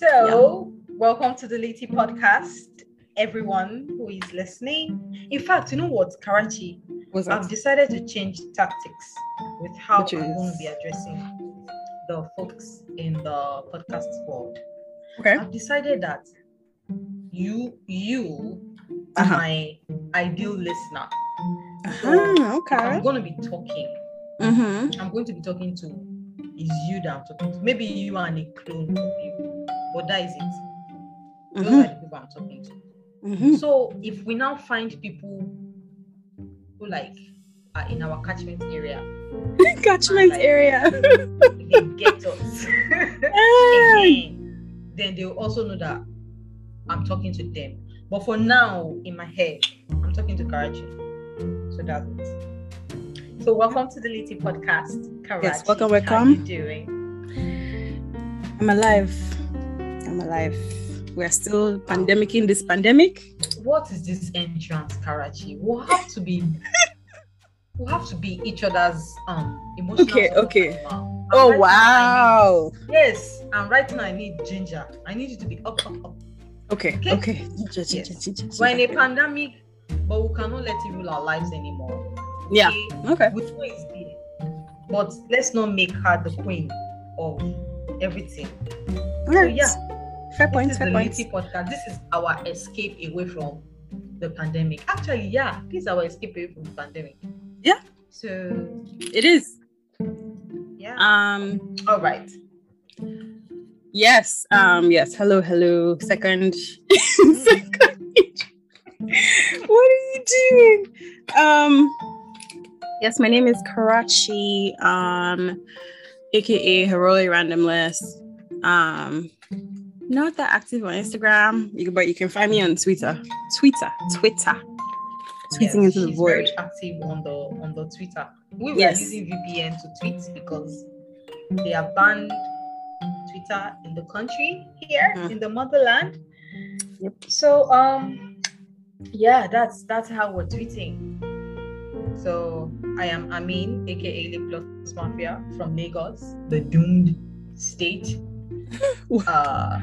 So, welcome to the Litty podcast, everyone who is listening. In fact, you know what, Karachi? I've decided to change tactics with how Which I'm is? going to be addressing the folks in the podcast world. Okay. I've decided that you, you are Uh-huh. my ideal listener. So, if okay. I'm going to be talking. Mm-hmm. I'm going to be talking to is you that I'm talking to. Maybe you and a clone of you, but that is it. Those Mm-hmm. are the people I'm talking to. Mm-hmm. So if we now find people who like are in our catchment area, Catchment like- area. they get us, again, then they'll also know that I'm talking to them. But for now, in my head, I'm talking to Karachi. So that's it. So welcome to the Litty podcast, Karachi. Yes, welcome, welcome. How are you doing? I'm alive. I'm alive. We're still pandemicing this pandemic. what is this entrance karachi we'll have to be we'll have to be each other's um emotional Okay, okay. Oh right wow. need- yes and right now i need ginger i need you to be up up up Okay. Okay. Okay. we're in a pandemic but we cannot let it rule our lives anymore Yeah. okay? Okay. we know it's there but let's not make her the queen of everything All so yeah Fair this point. is Fair the point. Podcast this is our escape away from the pandemic actually yeah this is our escape away from the pandemic Yeah. so It is. yeah Um. all right Yes. Um. Yes. Hello. Hello. Second. second. what are you doing? Um. Yes. My name is Karachi. Um. AKA Herole Randomless. Um. Not that active on Instagram, you, but you can find me on Twitter. Twitter. Twitter. yes, Tweeting into the void. very active on the on the twitter we were Yes. using vpn to tweet because they have banned twitter in the country here Mm. in the motherland Yep. so um yeah that's that's how we're tweeting so i am amin aka Lip Plus mafia from lagos the doomed state uh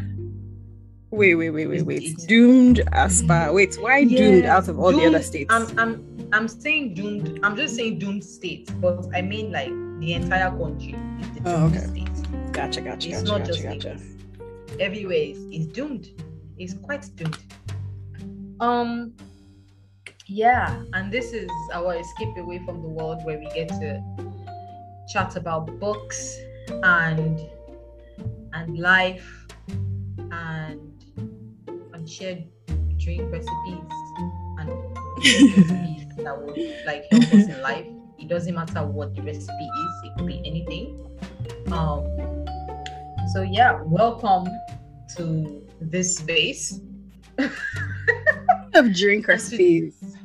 Wait, wait, wait, wait, wait. Doomed Aspa. Wait, why doomed out of all the other states? I'm I'm I'm saying doomed. I'm just saying doomed state, but I mean like the entire country the Oh, doomed okay. state. Gotcha, gotcha, It's gotcha, not gotcha, just gotcha. Lagos. Everywhere is, is doomed. It's quite doomed. Um yeah, and this is our escape away from the world where we get to chat about books and and life and and share drink recipes and recipes that would like help us in life. It doesn't matter what the recipe is, it could be anything. Um so yeah, welcome to this space. of drink recipes.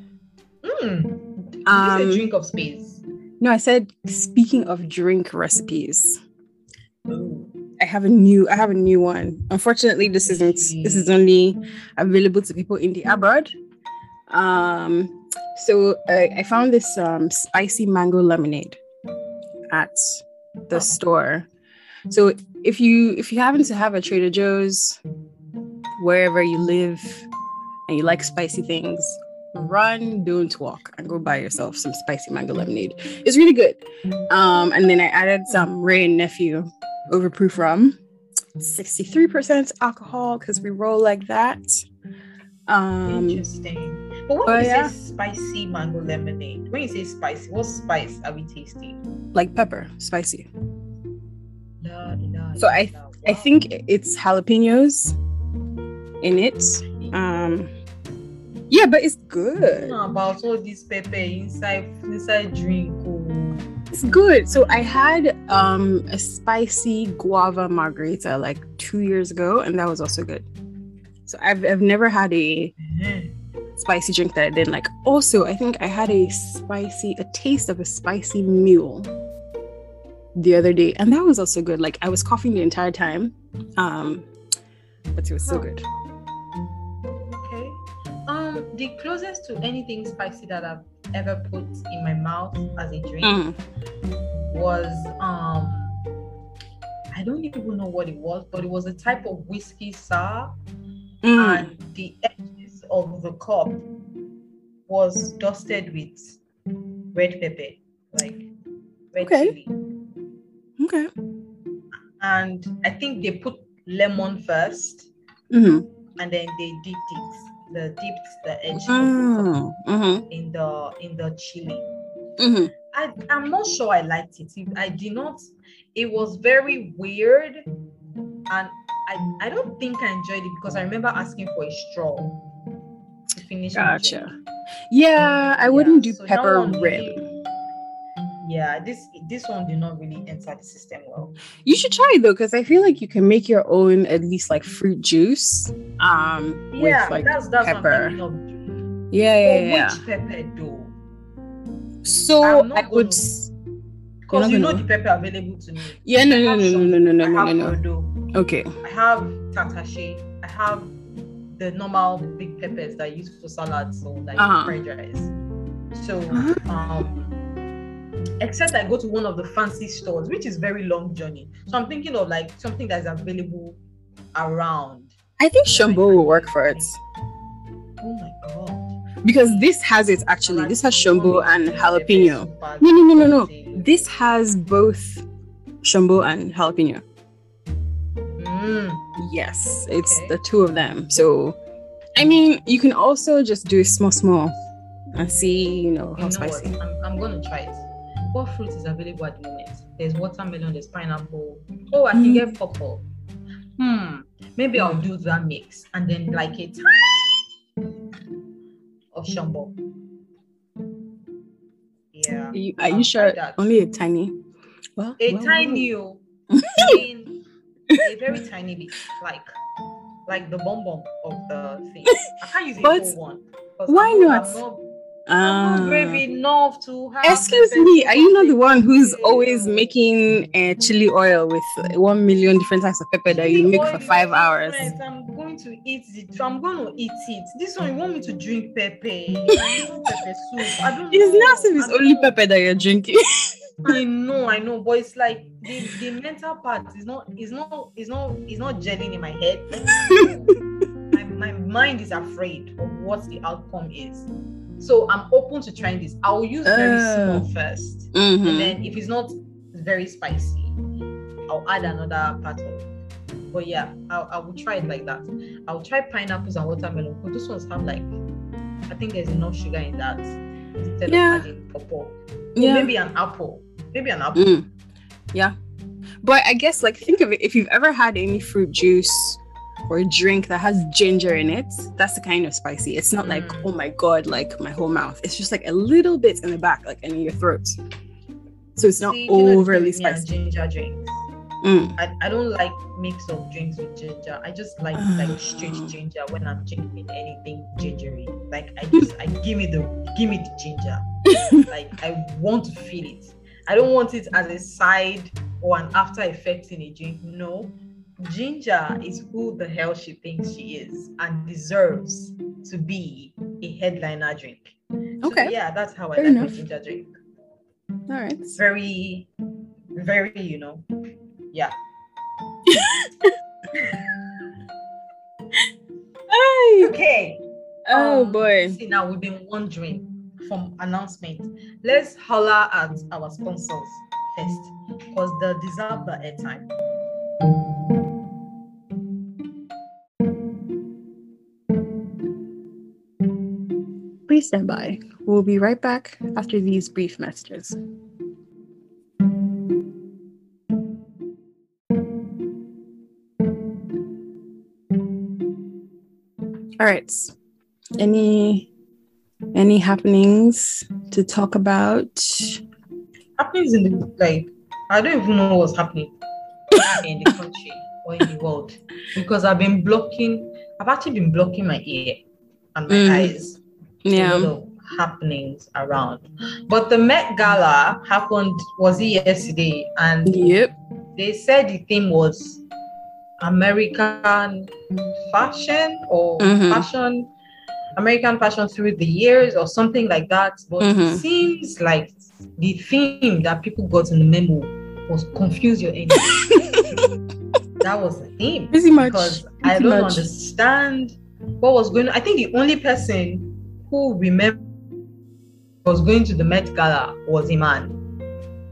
Mm, Um, this is a drink of space. no, I said speaking of drink recipes. Ooh. I have a new I have a new one. Unfortunately, this isn't this is only available to people in the abroad. Um so I, I found this um spicy mango lemonade at the store. So if you if you happen to have a Trader Joe's wherever you live and you like spicy things, run, don't walk, and go buy yourself some spicy mango lemonade. It's really good. Um, and then I added some Wray and Nephew overproof rum, 63% alcohol because we roll like that. Um, Interesting. But when oh, you yeah. say spicy mango lemonade, when you say spicy, what spice are we tasting? like pepper, spicy. So I- I think it's jalapenos in it. Um, yeah, but it's good. About all this pepper inside inside drink. Oh. It's good. So I had um a spicy guava margarita like two years ago, and that was also good. So I've I've never had a spicy drink that I didn't like. Also, I think I had a spicy, a taste of a spicy mule the other day, and that was also good. Like I was coughing the entire time, um, but it was so good. Um, the closest to anything spicy that I've ever put in my mouth as a drink Mm. was um I don't even know what it was, but it was a type of whiskey sour, Mm. and the edges of the cup was dusted with red pepper, like red Okay. chili. Okay. And I think they put lemon first, hmm and then they dipped it. The dipped the edge of the cup Mm. hmm in the in the chili. hmm I, I'm not sure I liked it. I did not. It was very weird, and I I don't think I enjoyed it because I remember asking for a straw to finish. Gotcha. Yeah, I Yeah, wouldn't do so pepper one rib. really- Yeah, this this one did not really enter the system well. You should try it though, because I feel like you can make your own at least like fruit juice. Um, Yeah, with like that's that's pepper. Yeah, yeah, But yeah. which pepper though? So I'm would. gonna- Because you know the pepper available to me. Yeah, no, no, no, no, some- no, no, no, I no, no, no. Okay. I have tatashe. I have the normal big peppers that I use for salads or like Uh-huh. fried rice. So, Uh-huh. um, except I go to one of the fancy stores, which is very long journey. So I'm thinking of like something that is available around. I think Shambo will work for it Oh my god! because this has it actually. This has Shambo and jalapeno. No, no, no, no, no. This has both Shambo and jalapeno. Mm, Yes, it's Okay. the two of them. So, I mean, you can also just do small, small, and see, you know, you how know spicy. I'm, I'm gonna try it. What fruit is available at the moment? There's watermelon, there's pineapple. Oh, I can Mm. get purple. Hmm. Maybe I'll do that mix and then like a tiny of shambo. Yeah. Are you, are you sure? that. Only a tiny. Well, A well, tiny, oh, I a very tiny bit, like like the bomb bomb of the thing. I can't use a But whole one. 'cause why I'm not? I'm not, Ah. brave enough to have. Excuse me, are you not the one who's always making uh, chili oil with uh, one million different types of pepper that you make for five hours? I'm going to eat it. I'm going to eat it. This one, you want me to drink pepper? Pepper soup. I don't It's know. not if it's only know. pepper that you're drinking. I know, I know, but it's like the, the mental part is not is not is not is not gelling in my head. my, my mind is afraid of what the outcome is. So I'm open to trying this. I'll use very Uh. small first. Mhm. And then if it's not very spicy, I'll add another part of it. But yeah, I'll, I will try it like that. I'll try pineapples and watermelon because those ones have like I think there's enough sugar in that instead Yeah. of adding purple. Yeah. Maybe an apple. Maybe an apple. Mm. Yeah. But I guess like think of it if you've ever had any fruit juice or a drink that has ginger in it, that's the kind of spicy. It's not like, Mm. oh my god, like my whole mouth. It's just like a little bit in the back, like in your throat. So it's not See, overly with me and spicy. Ginger drinks. Mm. I, I don't like mix of drinks with ginger. I just like like straight Ah. ginger when I'm drinking anything gingery. Like I just I give me the give me the ginger. like I want to feel it. I don't want it as a side or an after effect in a drink. No. Ginger is who the hell she thinks she is and deserves to be a headliner drink. So, Okay. yeah, that's how I Fair like enough. my ginger drink. All right. Very, very, you know, yeah. Hey. Okay. Oh um, boy. See, now we've been wondering from announcement. Let's holler at our sponsors first because they deserve the airtime. Please stand by. We'll be right back after these brief messages. All right. Any any happenings to talk about? Happenings in the like, I don't even know what's happening in the country or in the world because I've been blocking. I've actually been blocking my ear and my Mm. eyes. Yeah. of happenings around. But the Met Gala happened was it yesterday, and Yep. they said the theme was American fashion or Mhm. fashion, American fashion through the years or something like that. But Mhm. it seems like the theme that people got in the memo was confuse your enemy. that was the theme. Pretty much. Because I don't much. understand what was going on. I think the only person who remember was going to the Met Gala was Iman.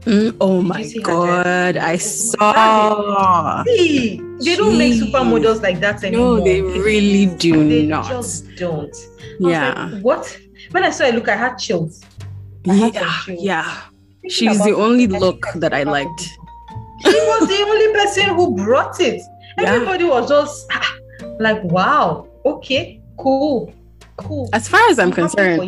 Mm, oh my you see her dress? god, I saw. See, they don't make supermodels like that anymore. No, they really do They not. just don't. Yeah. like, what? When I saw it, look, I had chills. I had Yeah, chills. yeah. Thinking She's the only look that I liked. She was the only person who brought it. Yeah. Everybody was just ah, like, wow, okay, cool, cool. As far as I'm for concerned,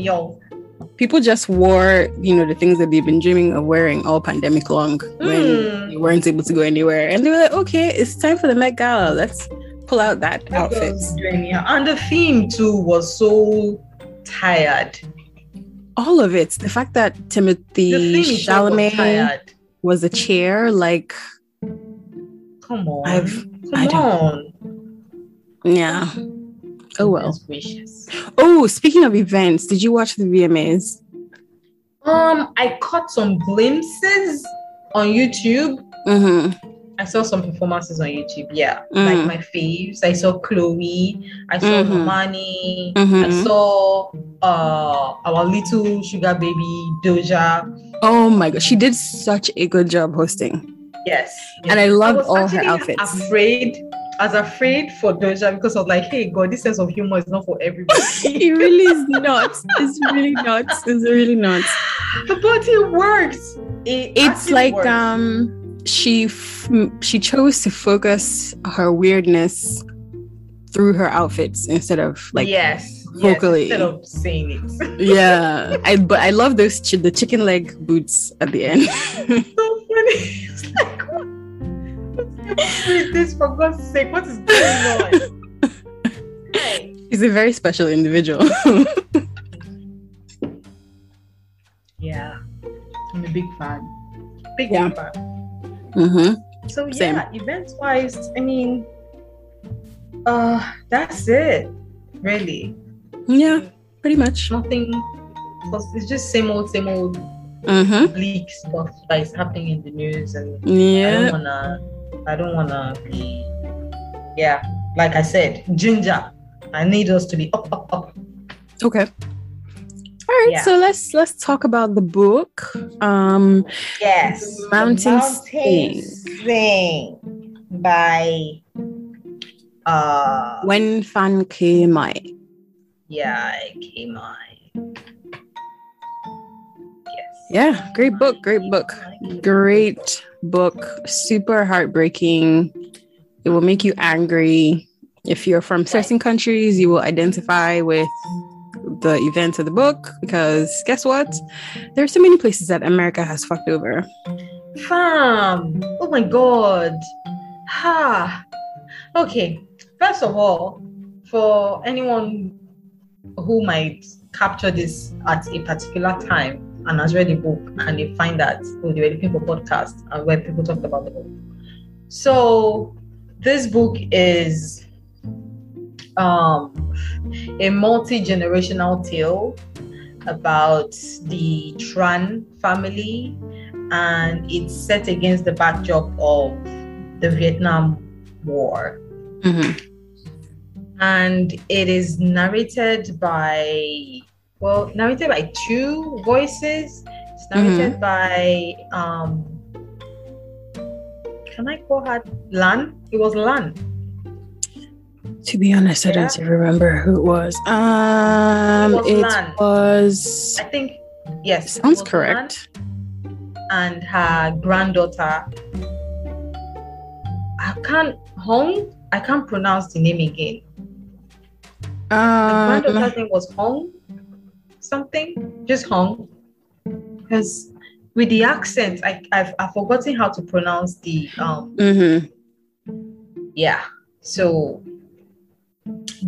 people just wore, you know, the things that they've been dreaming of wearing all pandemic long when Mm. they weren't able to go anywhere. And they were like, okay, it's time for the Met Gala. Let's pull out that That outfit. And the theme too was so tired. All of it. The fact that Timothée was Chalamet was a chair, like, Come on. I've- Come I don't- on. yeah. Oh well. Goodness gracious. Oh, speaking of events, did you watch the VMAs? Um, I caught some glimpses on YouTube. Mm-hmm. I saw some performances on YouTube. Yeah, Mm. like my faves. I saw Chloe. I saw Mhm. Normani. I Mhm. saw uh our little sugar baby Doja. Oh my god, she did such a good job hosting. Yes, And I loved was all her outfits. Afraid. I was afraid for Doja because I was like, hey God, this sense of humor is not for everybody. it really is not. It's really not. It's really not. but it works. It It's like worked. um she f- she chose to focus her weirdness through her outfits instead of like yes, vocally. yes, instead of saying it. yeah. I but I love those chi- the chicken leg boots at the end. so funny. It's like, what? What's with this for God's sake? What is going on? Hey. She's a very special individual. Yeah, I'm a big fan. Big, Yeah. big fan. mm-hmm. So Same. yeah, events wise, I mean, uh, that's it. Really, Yeah, pretty much. nothing. Because it's just same old, same old Mm-hmm. bleak stuff that is happening in the news, and I Yeah. don't wanna, I don't wanna be, yeah. Like I said, ginger. I need us to be up, up, up. Okay. All right, Yeah. so let's let's talk about the book. Um, Yes. Mountain Mountain Sing. By uh Nguyễn Phan Quế Mai. yeah, came on. Yeah, great book, great book, great book. Super heartbreaking. It will make you angry. If you're from certain countries, you will identify with the events of the book because guess what? There are so many places that America has fucked over. Fam. Oh my god. Ha. Okay. First of all, for anyone who might capture this at a particular time and has read the book and they find that oh they were looking for podcast and where people talked about the book. So this book is um a multi-generational tale about the Tran family and it's set against the backdrop of the Vietnam War. Mhm. And it is narrated by, well, narrated by two voices. It's narrated by, um, can I call her Lan? It was Lan. To be honest, I don't even remember who it was. Um, It was it Lan. was. I think, yes. Sounds correct. Lan And her granddaughter, I can't, Hong? I can't pronounce the name again. The Um, granddaughter's name was Hong something, just hung. Because with the accent, I, I've, I've forgotten how to pronounce the, um, mhm. yeah. So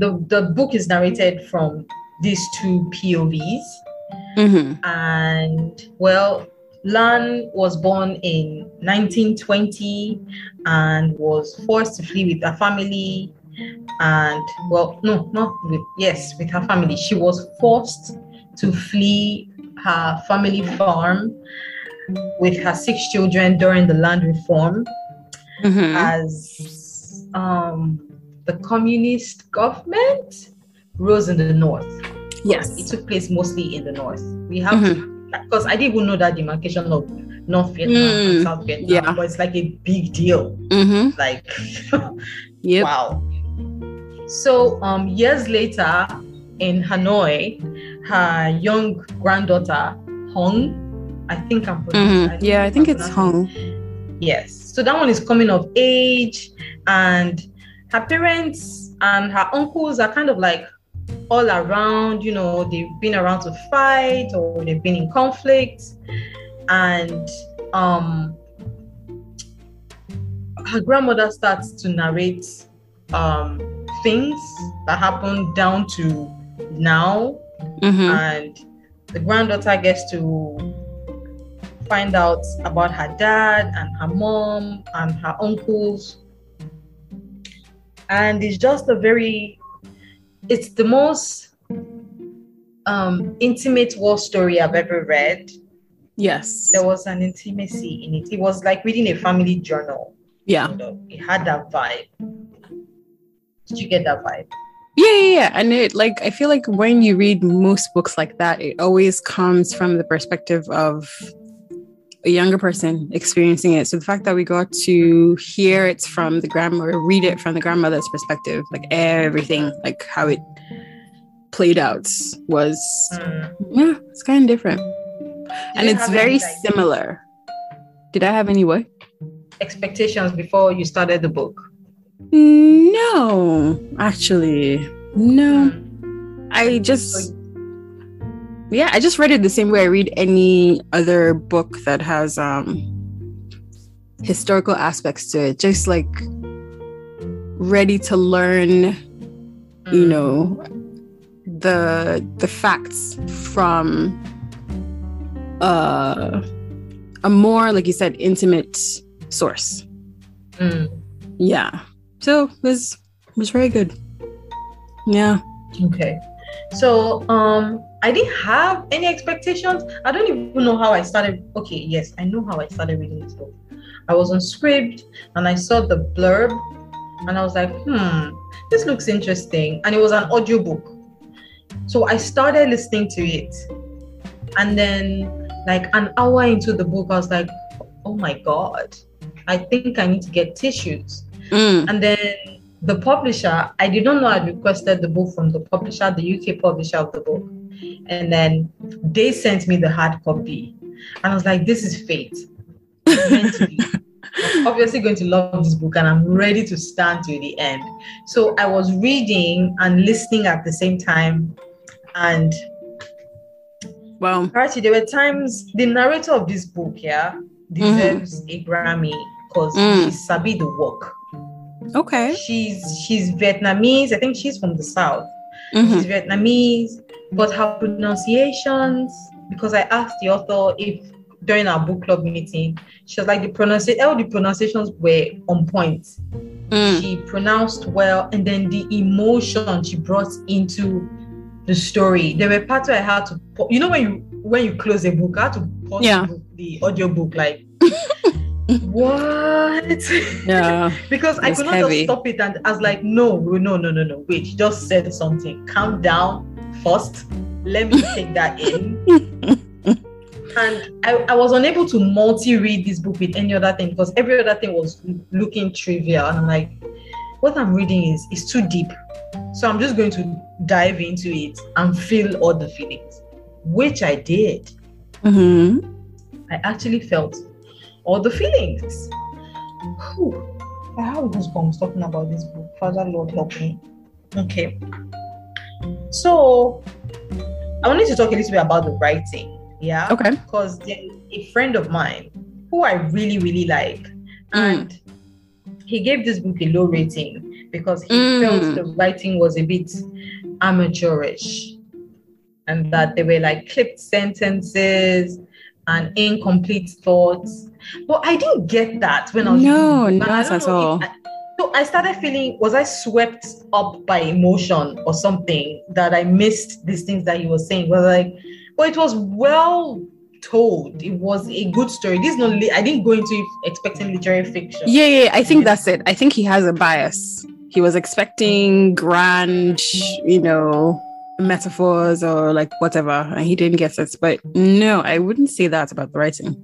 the, the book is narrated from these two POVs. Mhm. And well, Lan was born in 1920 and was forced to flee with her family. And well, no, not with yes, with her family. She was forced to flee her family farm with her six children during the land reform Mhm. as um, the communist government rose in the north. Yes. It took place mostly in the north. We have because I didn't even know that demarcation of North Vietnam Mm, and South Vietnam, yeah. but it's like a big deal. hmm Like, Yep. wow. So, um, years later in Hanoi, her young granddaughter Hong, I think I'm pronouncing. Mhm. Yeah, I think it's Hong. Yes. So that one is coming of age, and her parents and her uncles are kind of like all around. You know, they've been around to fight or they've been in conflict, and um, her grandmother starts to narrate um things that happened down to now Mhm. and the granddaughter gets to find out about her dad and her mom and her uncles and it's just a very it's the most um intimate war story i've ever read Yes. there was an intimacy in it it was like reading a family journal Yeah. you know it had that vibe did you get that vibe Yeah, yeah, yeah. And it like I feel like when you read most books like that, it always comes from the perspective of a younger person experiencing it. So the fact that we got to hear it from the grandmother, read it from the grandmother's perspective, like everything, like how it played out was Mm. yeah, it's kind of different. Did and it's very similar. Did I have any what? expectations before you started the book No, actually. No. I just yeah, I just read it the same way I read any other book that has um historical aspects to it. Just like ready to learn, you Mm. know, the the facts from uh a more like you said intimate source. Mm. Yeah. So it was it was very good. Yeah. Okay. So um I didn't have any expectations. I don't even know how I started. Okay, yes, I know how I started reading this book. I was on Scribd and I saw the blurb and I was like, hmm, this looks interesting. And it was an audiobook. So I started listening to it. And then like an hour into the book, I was like, oh my God, I think I need to get tissues. Mm. And then the publisher, I did not know I requested the book from the publisher, the UK publisher of the book. And then they sent me the hard copy. And I was like, this is fate. It's meant to be. I'm obviously going to love this book and I'm ready to stand to the end. So I was reading and listening at the same time. And Well, Actually, there were times the narrator of this book, yeah, deserves a Grammy because Mm. he sabi the work. Okay. She's she's Vietnamese. I think she's from the south. Mhm. She's Vietnamese, but her pronunciations. Because I asked the author if during our book club meeting, she was like the pronunciation. All the pronunciations were on point. Mm. She pronounced well, and then the emotion she brought into the story. There were parts where I had to, you know, when you when you close a book, I had to pause Yeah. the, book, the audio book, like. what? Yeah. because I could not heavy. just stop it and I was like, no, no, no, no, no. Wait, you just said something. Calm down first. Let me take that in. and I, I was unable to multi-read this book with any other thing because every other thing was looking trivial. And I'm like, what I'm reading is is too deep. So I'm just going to dive into it and feel all the feelings, which I did. hmm I actually felt all the feelings. Whew. I have goosebumps talking about this book. Father Lord help me. Okay. So I wanted to talk a little bit about the writing. Yeah. Okay. Because a friend of mine who I really, really like. And he gave this book a low rating because he Mm. felt the writing was a bit amateurish and that they were like clipped sentences and incomplete thoughts. But I didn't get that when I was No, reading the book, and I not at all. I- so I started feeling, was I swept up by emotion or something that I missed these things that he was saying? Was like, well, it was well told. It was a good story. This is not. I didn't go into expecting literary fiction. Yeah, yeah, I think that's it. I think he has a bias. He was expecting grand, you know, metaphors or like whatever, and he didn't get it. But no, I wouldn't say that about the writing.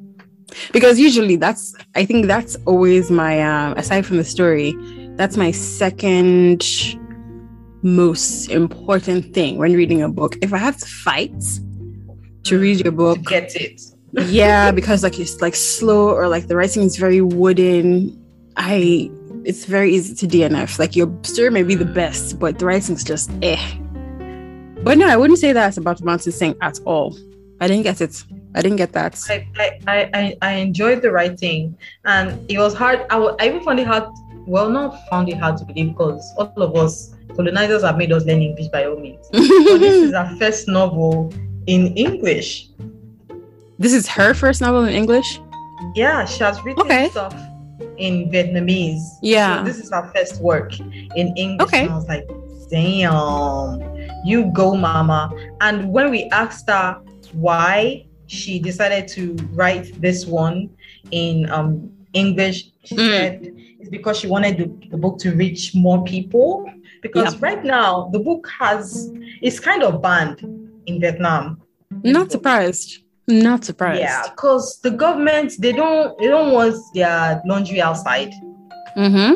Because usually that's I think that's always my um aside from the story, that's my second most important thing when reading a book. If I have to fight to read your book, To get it. yeah because like it's like slow or like the writing is very wooden i it's very easy to dnf like your story may be the best but the writing's just eh but no i wouldn't say that's about mountain at all i didn't get it i didn't get that I, I, I, I- enjoyed the writing and it was hard. I, I even found it hard, well, not found it hard to believe because all of us colonizers have made us learn English by all means. This is our first novel in English. this is her first novel in english Yeah, she has written Okay. stuff in Vietnamese. Yeah. So this is her first work in English. Okay. And I was like, damn, you go, mama. And when we asked her why she decided to write this one in um, English, she Mm. said it's because she wanted the, the book to reach more people. Because Yeah. right now the book has it's kind of banned in Vietnam. not surprised not surprised Yeah, because the government they don't they don't want their laundry outside, mm-hmm.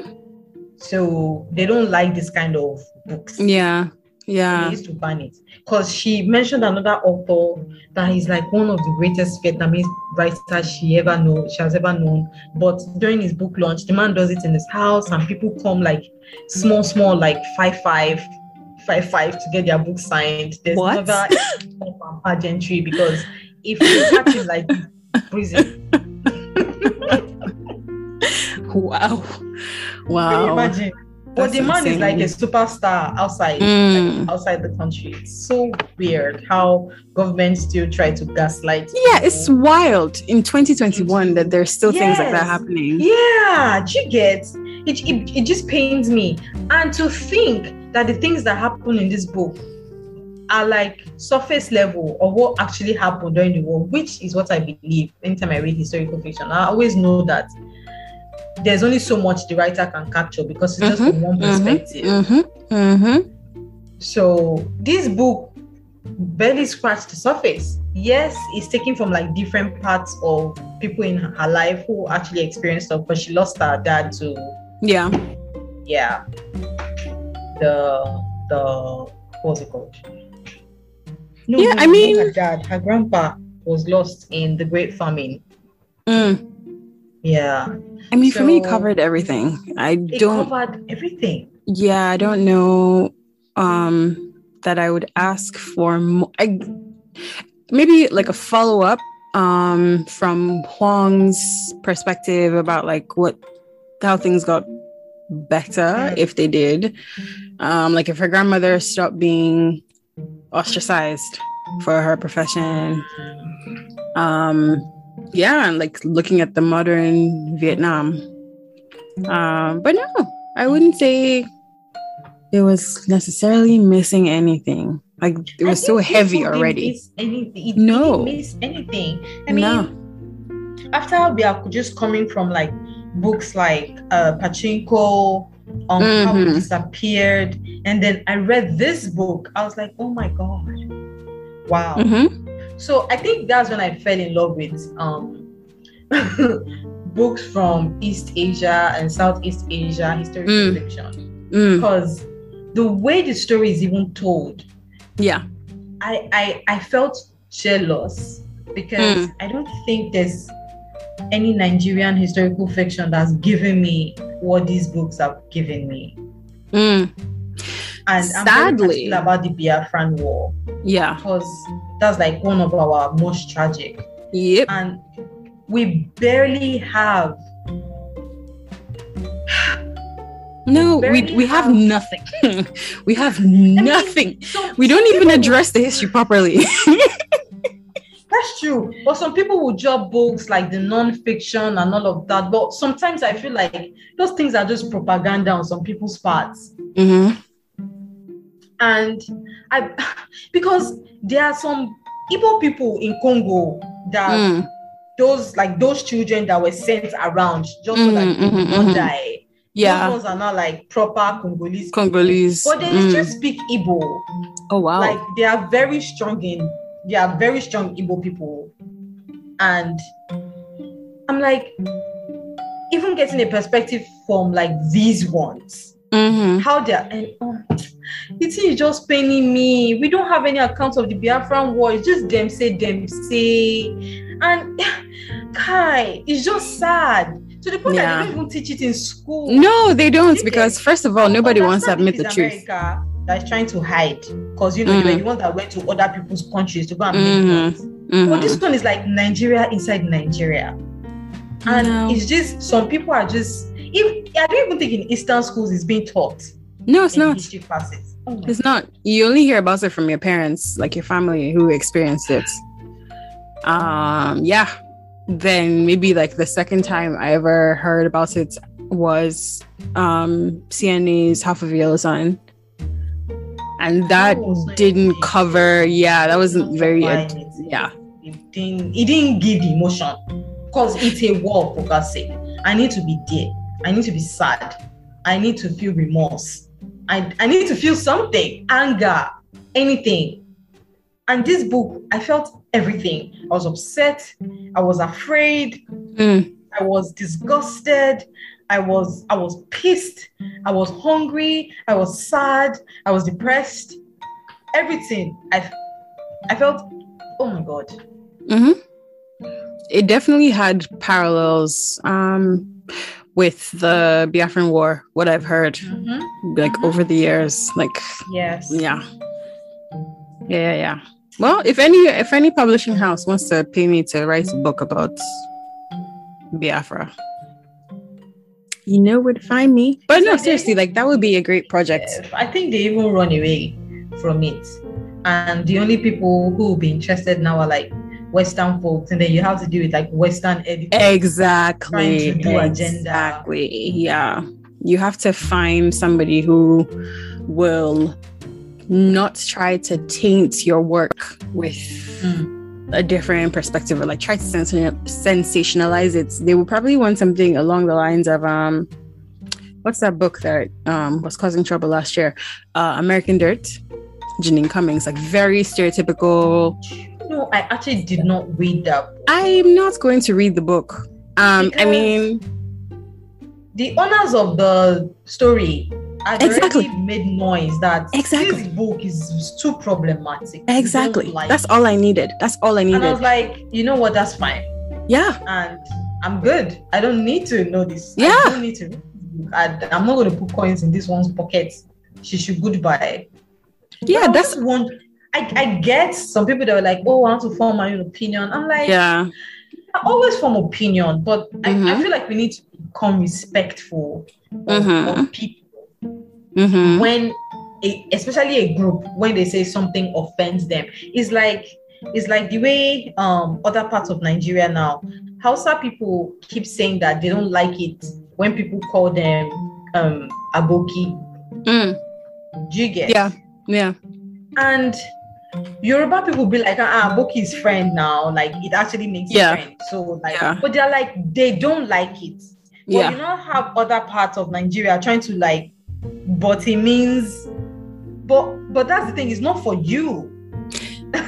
so they don't like this kind of books. yeah They yeah used to ban it because she mentioned another author that is like one of the greatest Vietnamese writers she ever know she has ever known. But during his book launch, the man does it in his house, and people come like small, small, like five five, five five to get their book signed. There's What? never pageantry because if you catch him like prison. wow Can you wow imagine? But That's the man is like a superstar outside, Mm. like outside the country. It's so weird how governments still try to gaslight. Yeah, it's wild in 2021 that there's still things like that happening. Yeah, do you get it, it? It just pains me, and to think that the things that happen in this book are like surface level of what actually happened during the war, which is what I believe. Anytime I read historical fiction, I always know that there's only so much the writer can capture because it's just Mhm, from one perspective. Mm-hmm. Mm-hmm. So this book barely scratched the surface. Yes, it's taken from like different parts of people in her life who actually experienced stuff, but she lost her dad to Yeah. yeah. The the what's it called? No, Yeah, no, I mean- her dad, her grandpa was lost in the Great Famine. Mm. Yeah, I mean, for me, it covered everything. I it don't. covered everything. Yeah, I don't know. Um, that I would ask for more. I maybe like a follow up. Um, from Huang's perspective about like what how things got better if they did. Um, like if her grandmother stopped being ostracized for her profession. Um, yeah, and like looking at the modern Vietnam. Um, but no, I wouldn't say it was necessarily missing anything. Like it was so heavy already. anything. No. miss anything. I mean, No. after we are just coming from like books like uh Pachinko, um how we Mhm. disappeared, and then I read this book, I was like, oh my god, wow. Mhm. So I think that's when I fell in love with um books from East Asia and Southeast Asia historical Mm. fiction Mm. because the way the story is even told Yeah. I, I I felt jealous because I don't think there's any Nigerian historical fiction that's given me what these books have given me. And I'm Sadly. about the Biafran War Yeah. because that's like one of our most tragic. Yep. And we barely have No, we, we have have- nothing. we have nothing. so We don't even address the history properly. That's true. But some people will drop books like the non-fiction and all of that. But sometimes I feel like those things are just propaganda on some people's parts. hmm And I because there are some Igbo people in Congo that Mm. those like those children that were sent around just so that Mhm, they mhm, would not mhm. die. Yeah. Those ones are not like proper Congolese. Congolese. But they Mm. still speak Igbo. Oh wow. Like they are very strong in they are very strong Igbo people. And I'm like, even getting a perspective from like these ones, Mhm. how they're and oh, thing is just paining me. We don't have any accounts of the Biafran war. It's just them say them say, and Kai, it's just sad to the point that Yeah. they don't even teach it in school. No, they don't because first of all, nobody wants to admit the truth. That is trying to hide because you know were Mhm. the ones that went to other people's countries to go and make Mhm. noise. But Mhm. this one is like Nigeria inside Nigeria, and No. it's just some people are just. If, I don't even think in Eastern schools it's being taught No, it's not. history classes. Oh It's not. You only hear about it from your parents, like your family who experienced it. Um, yeah. Then maybe like the second time I ever heard about it was um CNA's Half of Yellow Sun. And that was didn't cover, yeah, that wasn't very, it- yeah. It didn't, it didn't give the emotion because it's a war for God's sake. I need to be there. I need to be sad. I need to feel remorse. I, I need to feel something, anger, anything. And this book, I felt everything. I was upset. I was afraid. Mm, I was disgusted. I was I was pissed. I was hungry. I was sad. I was depressed. Everything. I I felt. Oh my god. hmm It definitely had parallels um with the Biafran War, what I've heard. like Mhm. over the years like Yes. yeah yeah yeah yeah well if any if any publishing house wants to pay me to write a book about biafra you know where to find me but no seriously like that would be a great project I think they even run away from it, and the only people who will be interested now are like Western folks, and then you have to do it like Western editors. exactly Trying to do agenda. exactly yeah you have to find somebody who will not try to taint your work with Mm. a different perspective or like try to sens- sensationalize it they will probably want something along the lines of um what's that book that um was causing trouble last year uh american dirt Jeanine Cummins like very stereotypical No, I actually did not read that. book. i'm not going to read the book um i mean the owners of the story had Exactly. already made noise that Exactly. this book is too problematic. Exactly like that's it. all i needed that's all i And I needed was like, you know what? That's fine, yeah and I'm good. I don't need to know this. Yeah. I don't need to. read this book. I, I'm not going to put coins in this one's pocket. She should goodbye. yeah that's want. I, I get some people that were like, oh, I want to form my own opinion. I'm like, yeah I always form opinion, but I, I Mhm. feel like we need to become respectful of, Mhm. of people hmm when, a, especially a group, when they say something offends them. It's like it's like the way um other parts of Nigeria now, Hausa people keep saying that they don't like it when people call them um aboki. mm, Do you get? yeah yeah And Yoruba people be like, ah, Boki is friend now. Like it actually makes Yeah. friend. So like, Yeah. but they're like, they don't like it. But yeah you now have other parts of Nigeria trying to like, but it means, but but that's the thing. It's not for you.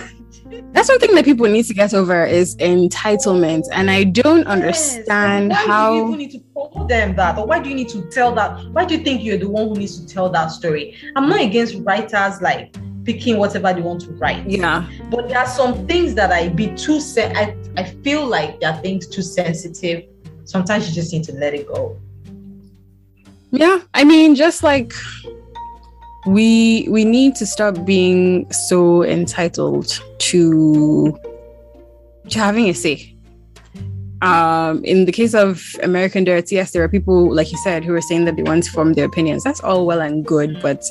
That's one thing that people need to get over is entitlement. And I don't Yes. understand Why do you even need to tell them that, or why do you need to tell that? Why do you think you're the one who needs to tell that story? I'm not against writers like picking whatever they want to write. yeah. but there are some things that I be too sen- I, I feel like there are things too sensitive. Sometimes you just need to let it go. Yeah. I mean, just like we we need to stop being so entitled to to having a say. Um, in the case of American Dirt, yes, there are people, like you said, who are saying that they want to form their opinions. That's all well and good, but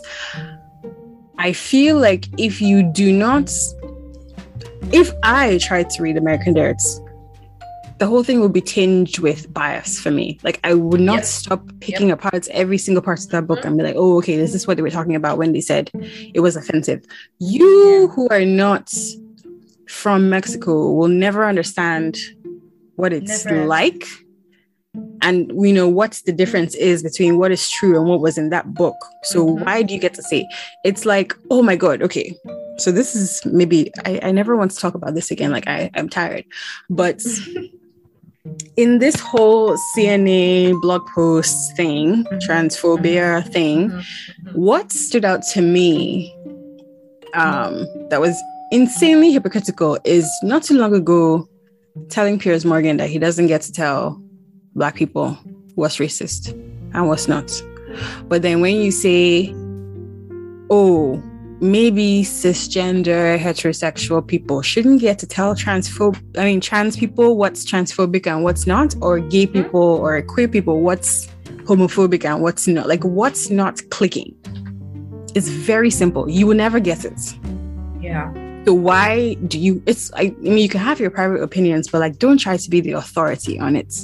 I feel like if you do not, if I tried to read American Dirt, the whole thing would be tinged with bias for me. Like I would not Yep. stop picking apart every single part of that book and be like, oh, okay, this is what they were talking about when they said it was offensive. You Yeah. who are not from Mexico will never understand what it's Never. like. And we know what the difference is between what is true and what was in that book. So Mhm. why do you get to say it's like, oh my god, okay. So this is maybe I, I never want to talk about this again. Like I, I'm tired. But in this whole CNA blog post thing, Mhm. transphobia thing, Mhm. what stood out to me um, that was insanely hypocritical is not too long ago telling Piers Morgan that he doesn't get to tell black people what's racist and what's not. But then when you say, oh, maybe cisgender heterosexual people shouldn't get to tell transphobe I mean trans people what's transphobic and what's not, or gay mm-hmm. people or queer people what's homophobic and what's not. Like what's not clicking. It's very simple. You will never get it. Yeah. So why do you it's I, I mean you can have your private opinions, but like don't try to be the authority on it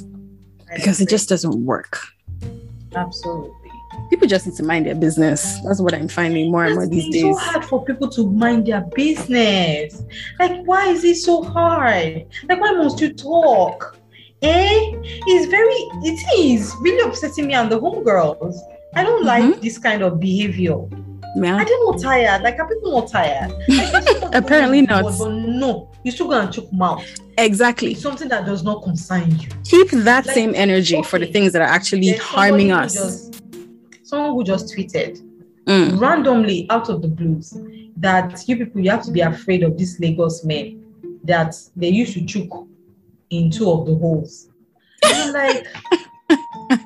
because it just doesn't work. absolutely. People just need to mind their business. That's what I'm finding more and more these days. so hard for people to mind their business. Like, why is it so hard? Like, why must you talk? Eh? It's very, it is really upsetting me and the homegirls. I don't like Mhm. this kind of behavior. Yeah. They not tired? Like, are people not tired? Like, they're supposed to Apparently not. board, But no, you still gonna choke mouth. Exactly. It's something that does not concern you. Keep that Like, same energy for the things that are actually There's harming us. just- someone who just tweeted Mm. randomly out of the blues that you people you have to be afraid of these Lagos men that they used to choke in two of the holes. And I'm like,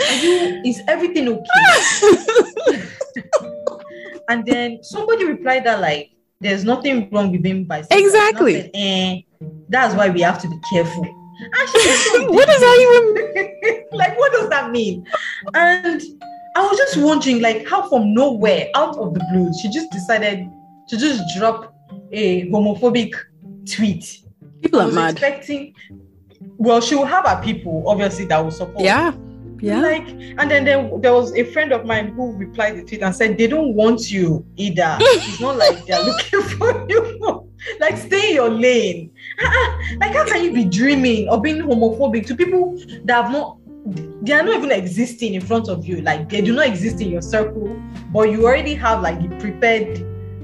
are you, is everything okay? and then somebody replied that like there's nothing wrong with being bisexual. Exactly. And eh, that's why we have to be careful. And she was so What does that even like what does that mean? And I was just wondering, like, how from nowhere, out of the blue, she just decided to just drop a homophobic tweet. People are mad. expecting, well, she will have her people, obviously, that will support. Yeah. Yeah. Like, and then there, there was a friend of mine who replied the tweet and said, they don't want you either. it's not like they're looking for you. like, stay in your lane. Like, how can you be dreaming of being homophobic to people that have not, they are not even existing in front of you? Like, they do not exist in your circle, but you already have like the prepared,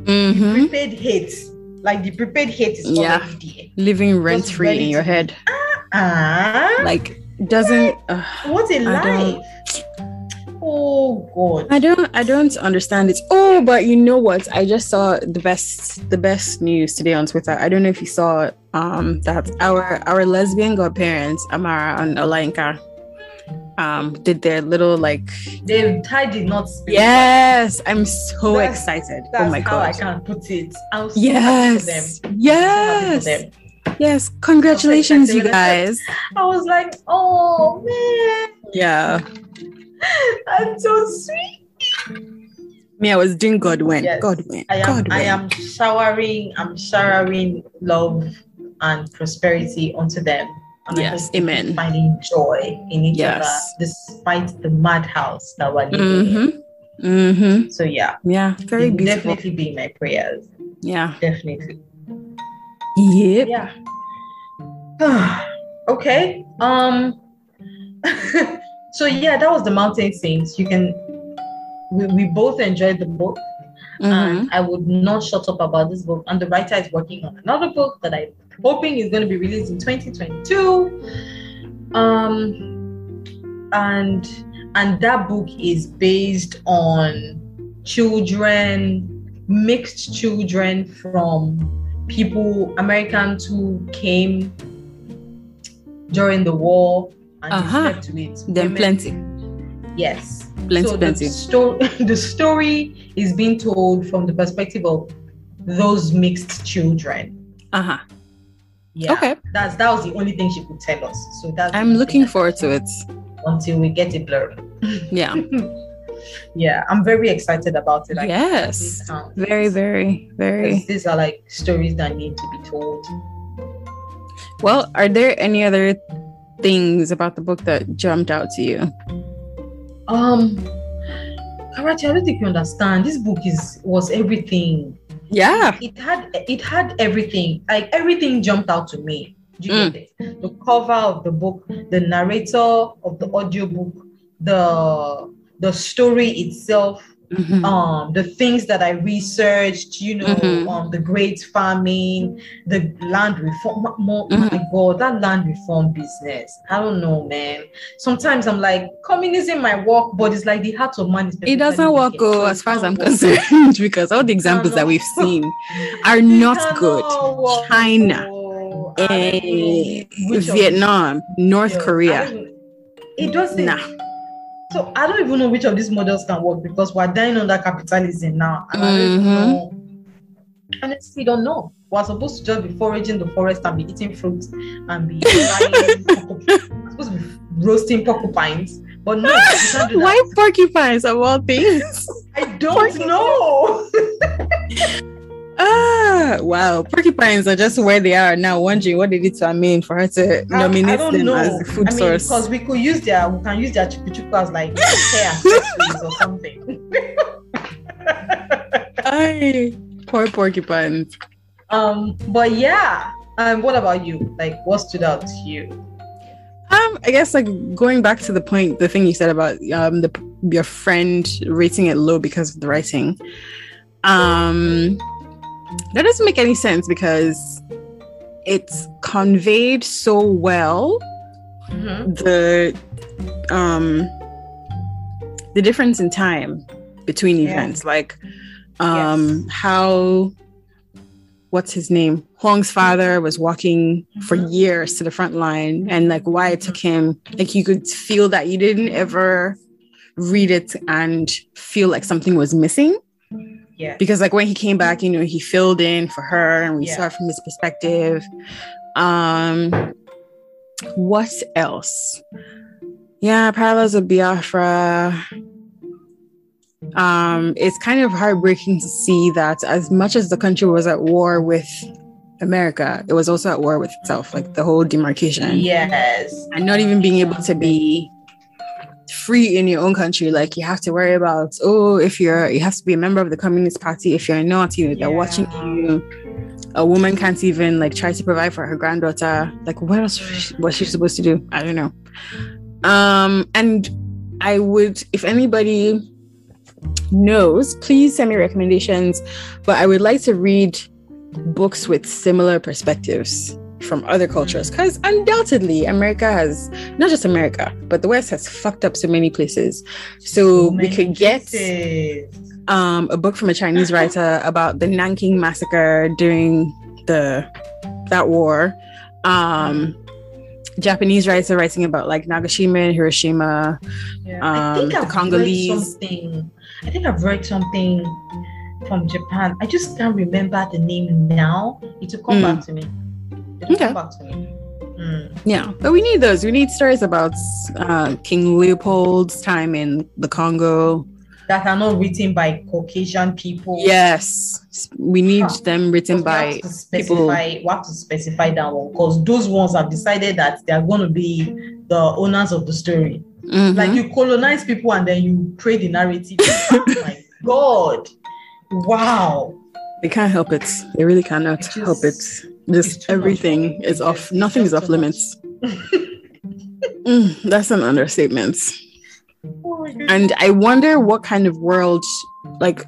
Mhm. prepared hate. Like, the prepared hate is Yeah. already Living rent free in your to- head. Ah, Like doesn't uh, what a I don't- life. Oh, God. I don't I don't understand it. Oh, but you know what? I just saw the best the best news today on Twitter. I don't know if you saw um that our our lesbian godparents, Amara and Olainka, um did their little like The tie did not speak. yes, I'm so That's- excited. That's oh my how I can't put it. I was so happy for them. Yes. Yes. Yes. Congratulations, you excited when I guys. I was like, oh man, Yeah. that's so sweet. Me, I was doing God win. Yes. God win. I am God I am showering, I'm showering love and prosperity onto them. And Yes, amen. Finding joy in each Yes. other despite the madhouse that we're living Mm-hmm. Mm-hmm. So yeah, Yeah. Very beautiful. definitely be my prayers. Yeah. Definitely. Yep. yeah. Okay um so yeah that was the Mountains Sing you can we, we both enjoyed the book. Mhm. and i would not shut up about this book. And the writer is working on another book that i'm hoping is going to be released in 2022 um and and that book is based on children mixed children from people americans who came during the war and Uh-huh. with Then women. plenty. yes Plenty, so plenty. The, sto- the story is being told from the perspective of those mixed children. Uh-huh. Yeah. Okay. That's that was the only thing she could tell us. So that I'm looking forward to it. until we get it blurred. Yeah. yeah, I'm very excited about it. I Yes. Very, very, very. These are like stories that need to be told. Well, are there any other things about the book that jumped out to you? Um Karachi, I don't think you understand. This book is was everything. Yeah. It had it had everything. Like everything jumped out to me. Do you Mm. get it? The cover of the book, the narrator of the audiobook, the the story itself, Mhm. um, the things that I researched, you know, Mhm. um, the great farming, the land reform. My, my- Mhm. my God, that land reform business. I don't know, man. Sometimes I'm like, communism might work, but it's like the heart of man is. It doesn't work, oh, as far as I'm concerned, because all the examples that we've seen are not good. work, China, oh. I eh, know which of Vietnam, North Korea. It doesn't. Nah. So I don't even know which of these models can work because we're dying under capitalism now. And I don't Mhm. know. Honestly, don't know. We're supposed to just be foraging the forest and be eating fruit and be we're supposed to be roasting porcupines. But no, we can't do that. Why porcupines of all things? I don't know. ah, wow. Porcupines are just where they are now, wondering what they did to Amin for her to I- nominate I them know. as food I mean, source. because we could use their, we can use their chupu as like hair or something. Ay, poor porcupines. Um, but yeah. Um, what about you? Like, what stood out to you? Um, I guess like going back to the point, the thing you said about um the your friend rating it low because of the writing. Um, that doesn't make any sense because it's conveyed so well. The um the difference in time between Yeah. events like um how what's his name? Huang's father was walking for Mhm. years to the front line and like why it took him like you could feel that you didn't ever read it and feel like something was missing Yeah. because like when he came back you know he filled in for her and we saw it from his perspective. Um what else? Yeah parallels of biafra um it's kind of heartbreaking to see that as much as the country was at war with america it was also at war with itself like the whole demarcation. Yes. and not even being able to be free in your own country like you have to worry about oh if you're you have to be a member of the communist party if you're not you know they're watching you. A woman can't even like try to provide for her granddaughter. Like what else was she supposed to do? I don't know. Um and i would if anybody knows please send me recommendations. But i would like to read books with similar perspectives from other cultures because undoubtedly america has not just america but the west has fucked up so many places so we many could get um, a book from a chinese writer about the nanking massacre during the that war um japanese writer writing about like nagashima and hiroshima Yeah. I think um, the I've Congolese. read something. I think I've read something from Japan. I just can't remember the name now. It will come Mm. back to me. It will Okay. come back to me. Mm. yeah but we need those we need stories about uh, king leopold's time in the congo That are not written by Caucasian people. yes we need Huh. them written Because we by have to specify, we have to specify that one because those ones have decided that they are going to be the owners of the story. Mhm. Like you colonize people and then you create the narrative. oh my God. Wow. They can't help it. They really cannot It's help it. Just- everything is off. Nothing is off limits. Mm, that's an understatement. Oh And I wonder what kind of world, like,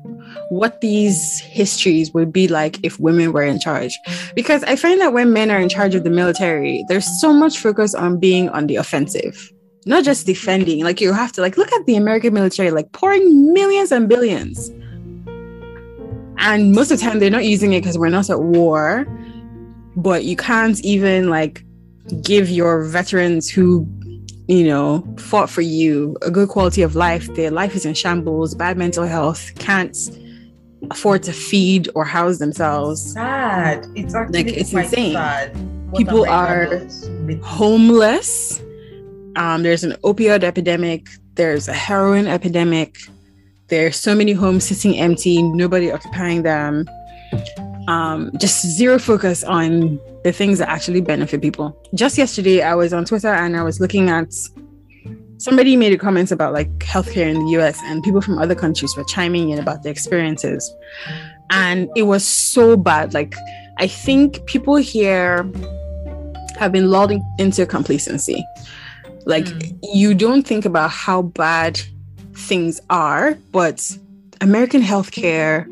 what these histories would be like if women were in charge. Because I find that when men are in charge of the military, there's so much focus on being on the offensive, not just defending. Like, you have to, like, look at the American military, like, pouring millions and billions. And most of the time, they're not using it because we're not at war. But you can't even, like, give your veterans who you know, fought for you, a good quality of life. Their life is in shambles, bad mental health, can't afford to feed or house themselves, sad. It's actually Like, it's quite insane. sad. People are homeless. Um, there's an opioid epidemic, there's a heroin epidemic, there's so many homes sitting empty, nobody occupying them. Um, just zero focus on the things that actually benefit people. Just yesterday, I was on Twitter and I was looking at somebody made a comment about like healthcare in the US, and people from other countries were chiming in about their experiences. and it was so bad. Like I think people here have been lulled into complacency. Like Mm. you don't think about how bad things are, but American healthcare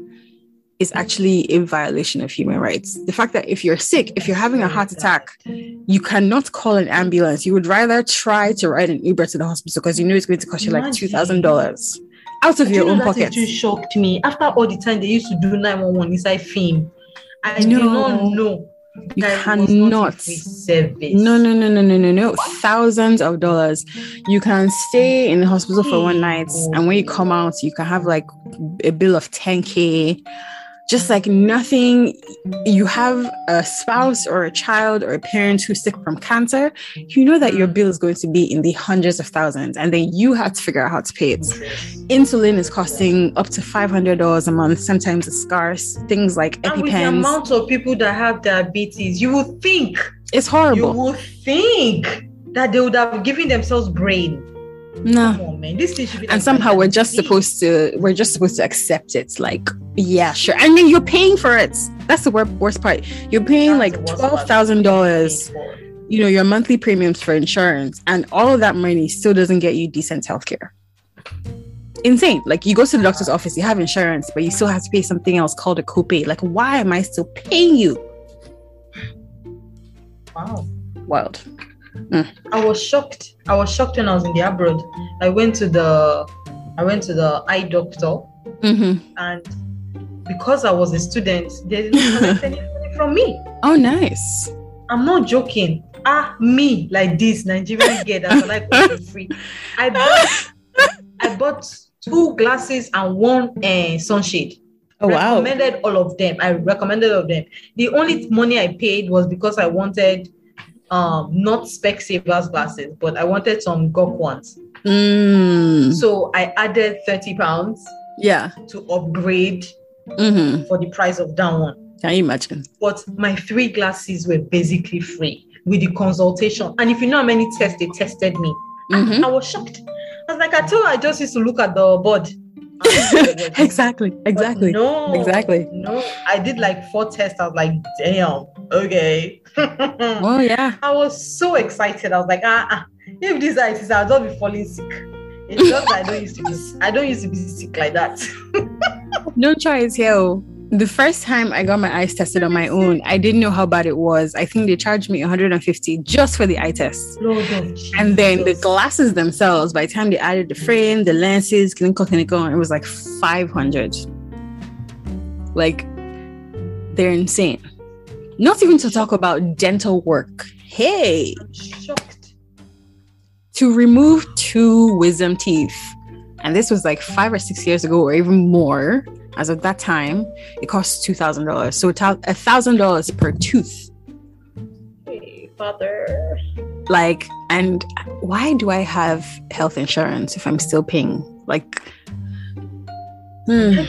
is actually a violation of human rights. The fact that if you're sick, if you're having a heart attack, you cannot call an ambulance. You would rather try to ride an Uber to the hospital because you know it's going to cost you like two thousand dollars out of your own pocket. It shocked me. After all the time they used to do 911 inside film, I did not know. You cannot. not a free service. No, no, no, no, no, no, no. Thousands of dollars. You can stay in the hospital for one night, and when you come out, you can have like a bill of 10k. Just like nothing. You have a spouse or a child or a parent who's sick from cancer, you know that your bill is going to be in the hundreds of thousands, and then you have to figure out how to pay it. Insulin is costing up to $500 a month. Sometimes it's scarce. Things like And with the amount of people that have diabetes, you would think, It's horrible you would think that they would have given themselves brain. No. Man. This thing should be and like somehow we're just supposed to we're just supposed to accept it like yeah sure. And then you're paying for it. That's the worst part. You're paying That's like twelve thousand dollars you know your monthly premiums for insurance and all of that money still doesn't get you decent healthcare. Insane. Like you go to the doctor's office you have insurance but you still have to pay something else called a copay. Like why am i still paying you? Wow. wild. Mm. I was shocked. I was shocked when I was in the abroad. I went to the I went to the eye doctor hmm and because I was a student, they didn't collect any money from me. oh nice I'm not joking. Ah, me like this Nigerian girl that's like for free. I bought I bought two glasses and one uh, sunshade. oh wow recommended all of them. I recommended all of them. The only money I paid was because I wanted um not Specsavers glasses, but I wanted some Gok ones. Mm, So I added 30 pounds yeah to upgrade hmm for the price of that one. can you imagine But my three glasses were basically free with the consultation. And if you know how many tests they tested me, Mhm. I was shocked. I was like, I told I just used to look at the board. exactly But exactly No, Exactly. No, I did like four tests. I was like, damn, okay. oh, yeah I was so excited. I was like, ah, ah. if this is, I'll just be falling sick. It's just I don't used to be I don't used to be sick like that. no choice here the first time i got my eyes tested on my own i didn't know how bad it was i think they charged me 150 just for the eye test and then the glasses themselves by the time they added the frame the lenses clinical clinical it was like 500 like they're insane not even to talk about dental work hey shocked. to remove two wisdom teeth. And this was like five or six years ago, or even more. As of that time, it costs two thousand dollars. So a thousand dollars per tooth. Hey, father. Like, and why do I have health insurance if I'm still paying? Like, hmm,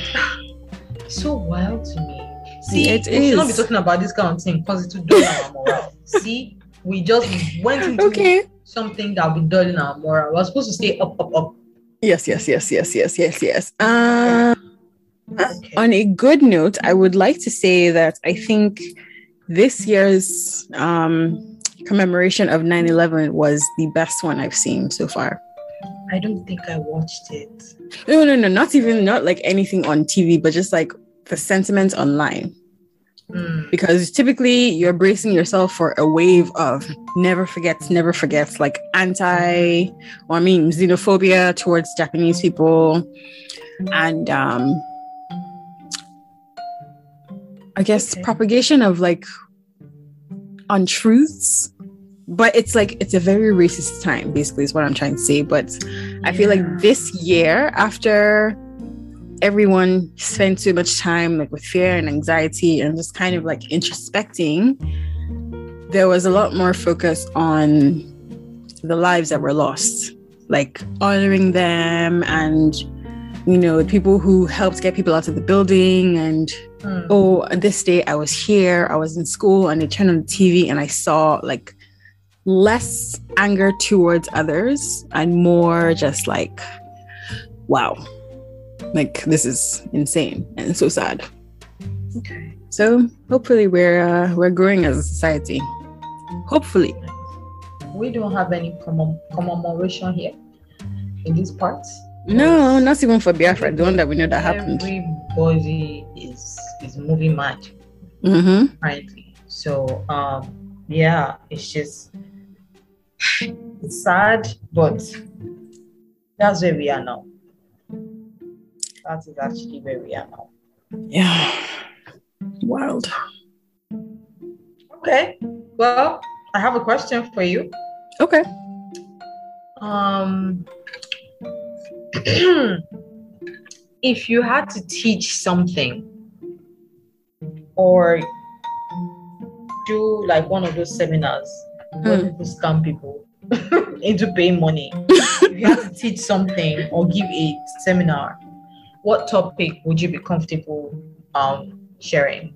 So wild to me. See, It we should not be talking about this kind of thing because it will dull our morale. See, we just went into okay. something that be dulling our morale. We're supposed to stay up, up, up. Yes, yes, yes, yes, yes, yes, yes. Uh, Okay. on a good note, I would like to say that I think this year's um, commemoration of 9 11 was the best one I've seen so far. I don't think I watched it. No, no, no, not even, not like anything on TV, but just like the sentiment online. Hmm. Because typically you're bracing yourself for a wave of never forgets, never forgets, like anti, or I mean, xenophobia towards Japanese people. And um, I guess Okay. propagation of like untruths. But it's like it's a very racist time, basically, is what I'm trying to say. But I feel like this year, after everyone spent too much time like with fear and anxiety and just kind of like introspecting, there was a lot more focus on the lives that were lost, like honoring them and you know people who helped get people out of the building and Hmm. oh this day i was here i was in school and they turned on the tv and i saw like less anger towards others and more just like wow like this is insane and so sad Okay. So hopefully we're uh, we're growing as a society. Hopefully. We don't have any commem- commemoration here in these parts. No, not even for Biafra, the one that we know that happened. Everybody is is moving mad Mm-hmm. currently. So um yeah, it's just it's sad, but that's where we are now. That is actually where we are now. Yeah. Wild. Okay. Well, I have a question for you. Okay. Um if you had to teach something or do like one of those seminars where Hmm. people scam people into paying money. if you had to teach something or give a seminar, what topic would you be comfortable um sharing?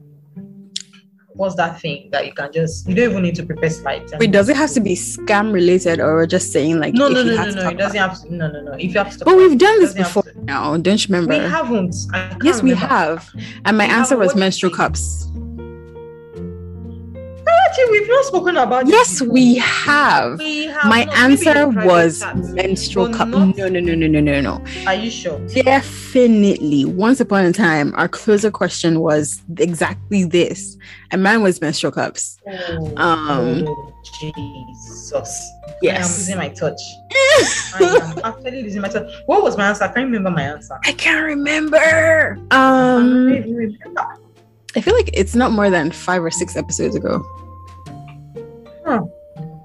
What's that thing that you can just you don't even need to prepare slides? Wait, does it have to be scam related or just saying like no no no no no it doesn't have to no no no if you have to But we've done this before now, don't you remember? we haven't yes, we have. And my We answer was menstrual cups. Actually, we've not spoken about Yes, we have. we have My in answer was chat. menstrual cup. not- No, no, no, no, no, no, no. are you sure Definitely. Once upon a time, our closer question was exactly this. And mine was menstrual cups. oh, Um, oh, jesus Yes. I am losing my touch. I am actually losing my touch. What was my answer? I can't remember my answer. I can't remember. I Um can't remember. I feel like it's not more than five or six episodes ago. Huh.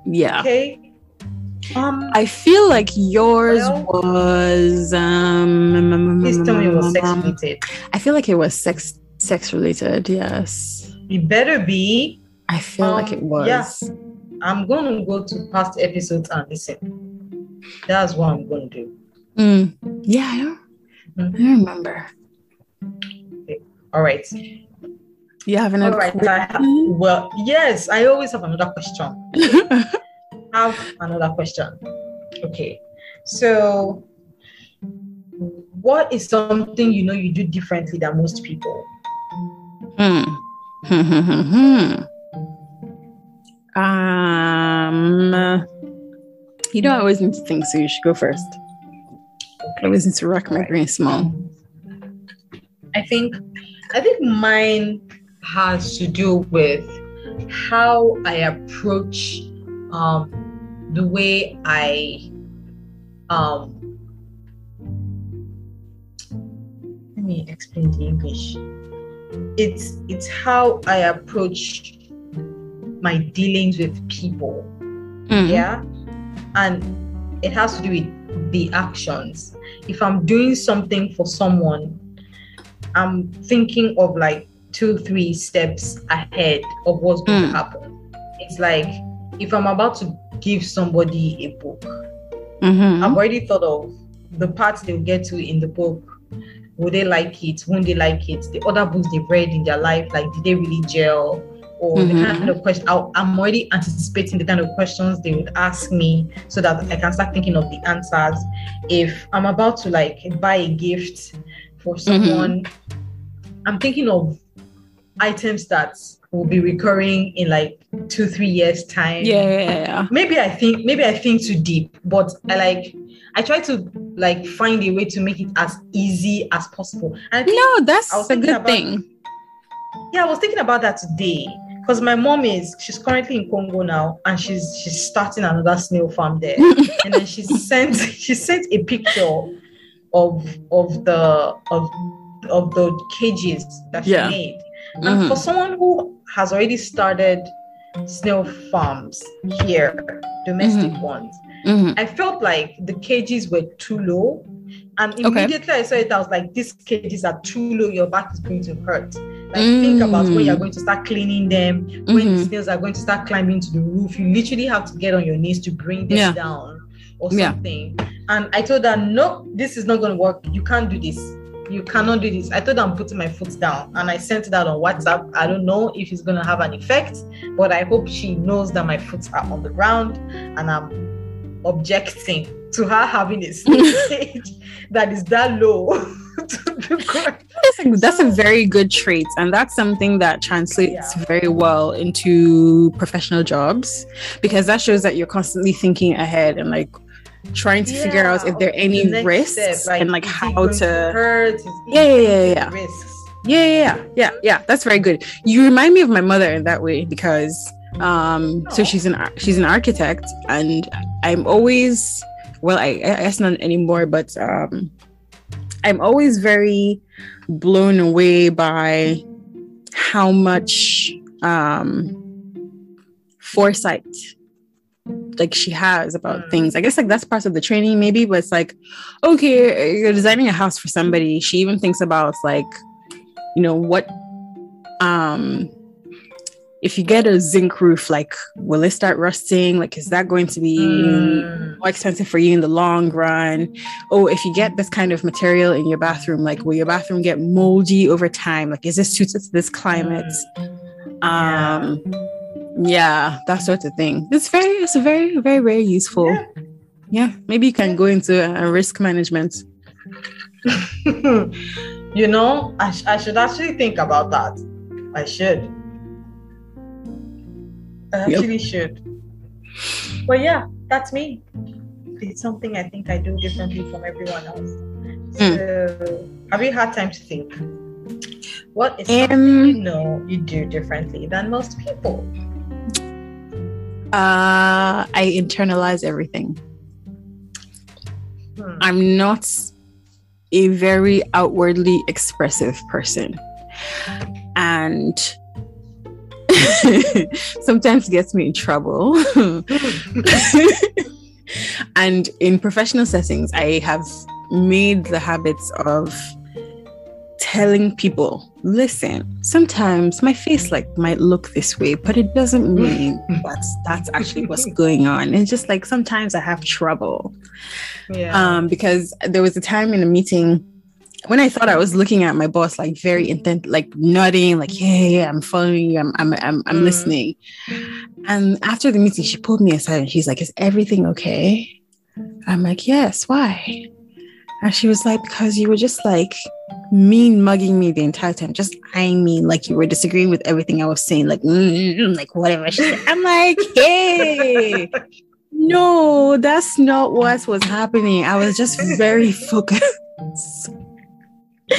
Yeah. Okay. Um, I feel like yours Well- was um please tell me it was sex related. I feel like it was sex sex related, yes. It better be. I feel like Um, it was. yeah. I'm gonna go to past episodes and listen. That's what I'm gonna do. Mm. Yeah, I don't, Mhm. I don't remember. All right. You have another right. Question? well, yes, I always have another question. have another question. Okay. So, what is something you know you do differently than most people? Hmm. Um, you know, I always need to think, so you should go first. I always need to rack my brain small. I think I think mine has to do with how I approach um the way I um let me explain the English. It's it's how I approach my dealings with people. Mm. Yeah. And it has to do with the actions. If I'm doing something for someone, I'm thinking of like two, three steps ahead of what's going Mm. to happen. It's like if I'm about to give somebody a book, Mhm. I've already thought of the parts they'll get to in the book. Would they like it? Won't they like it? The other books they've read in their life, like did they really gel? Or Mhm. the kind of question I'll- I'm already anticipating the kind of questions they would ask me so that I can start thinking of the answers. If I'm about to like buy a gift for someone, I'm thinking of items that will be recurring in like two, three years time Yeah, yeah, yeah, maybe I think maybe I think too deep, but I like I try to like find a way to make it as easy as possible. And I think, No, that's a good about- thing. yeah, I was thinking about that today because my mom is she's currently in Congo now and she's she's starting another snail farm there. and then she sent she sent a picture of of the of of the cages that she Yeah. made. And Mhm. for someone who has already started snail farms here, domestic Mm-hmm. ones, Mhm. I felt like the cages were too low. And Okay. immediately I saw it, I was like, these cages are too low, your back is going to hurt. Like think about when you're Mm. going to start cleaning them, when the Mhm. snails are going to start climbing to the roof. You literally have to get on your knees to bring them Yeah. down or Yeah. something. And I told her, no, this is not going to work. You can't do this. You cannot do this. I told I'm putting my foot down and I sent it out on WhatsApp. I don't know if it's going to have an effect, but I hope she knows that my foot are on the ground and I'm objecting to her having a cage that is that low to the ground. that's a, that's a very good trait, and that's something that translates Yeah. very well into professional jobs because that shows that you're constantly thinking ahead and like trying to figure out if there are any the risks step, and like how to. hurt? Yeah, yeah, yeah, yeah. Risks. Yeah, yeah, yeah, yeah, yeah. That's very good. You remind me of my mother in that way because um so she's an she's an architect and I'm always well I I guess not anymore but um I'm always very blown away by how much um foresight like she has about Mm. things. I guess like that's part of the training maybe, but it's like okay, you're designing a house for somebody. She even thinks about like you know what um if you get a zinc roof like will it start rusting like is that going to be Mm. more expensive for you in the long run oh if you get this kind of material in your bathroom like will your bathroom get moldy over time like is this suited to this climate um yeah that sort of thing it's very it's a very very very useful Yeah. yeah maybe you can go into a risk management you know, I, sh- I should actually think about that. I should. I Yep. actually should. But yeah, that's me. It's something I think I do differently from everyone else. Hmm. So, have you had time to think? What is something Um, you know you do differently than most people? Uh i internalize everything Hmm. I'm not a very outwardly expressive person. And sometimes gets me in trouble. and in professional settings, I have made the habits of telling people, listen, sometimes my face like might look this way, but it doesn't mean that's that's actually what's going on. It's just like sometimes I have trouble yeah. um because there was a time in a meeting when I thought I was looking at my boss like very intent, like nodding, like yeah, yeah, I'm following you, I'm, I'm, I'm, I'm Mhm. listening. And after the meeting, she pulled me aside and she's like, "Is everything okay?" I'm like, "Yes." Why? And she was like, "Because you were just like mean mugging me the entire time, just eyeing me like you were disagreeing with everything I was saying, like mm, like whatever." She said. I'm like, "Hey." No, that's not what was happening. I was just very focused.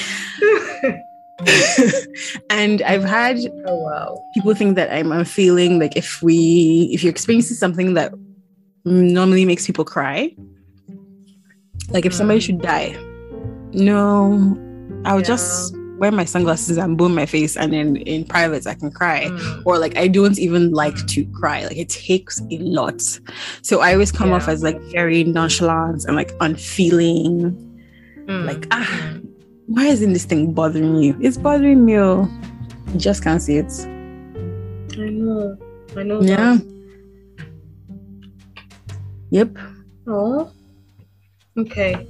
and I've had oh wow. people think that I'm, I'm feeling like if we if you're experiencing something that normally makes people cry, like if somebody should die, no, I'll Yeah. just wear my sunglasses and boom my face, and then in private I can cry Mm. or like I don't even like to cry. Like it takes a lot. So I always come off as like very nonchalant and like unfeeling. Mm. Like, ah, why isn't this thing bothering you? It's bothering me. oh. You just can't see it. I know. I know. Yeah. Yep. Oh. Okay.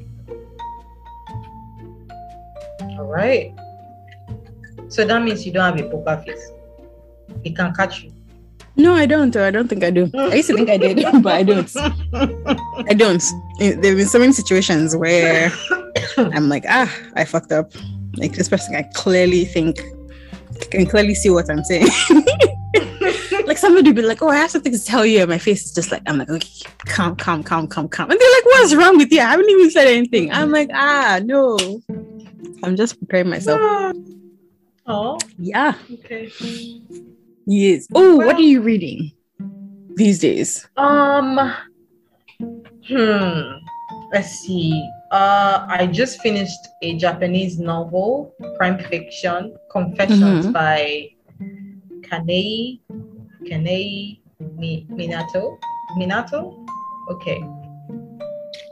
All right. So that means you don't have a poker face. He can catch you. No, I don't. Or I don't think I do. I used to think I did, but I don't. I don't. There have been so many situations where I'm like, ah, I fucked up. Like this person, I clearly think, can clearly see what I'm saying. like somebody would be like, oh, I have something to tell you. And my face is just like, I'm like, okay, calm, calm, calm, calm, calm. And they're like, what's wrong with you? I haven't even said anything. I'm like, ah, no. I'm just preparing myself. oh, Yeah. okay. Yes. Oh, what are you reading these days? Um. Hmm. Let's see. Uh, I just finished a Japanese novel, crime fiction, Confessions Mhm. by Kanae Kanae Minato. Minato. Okay.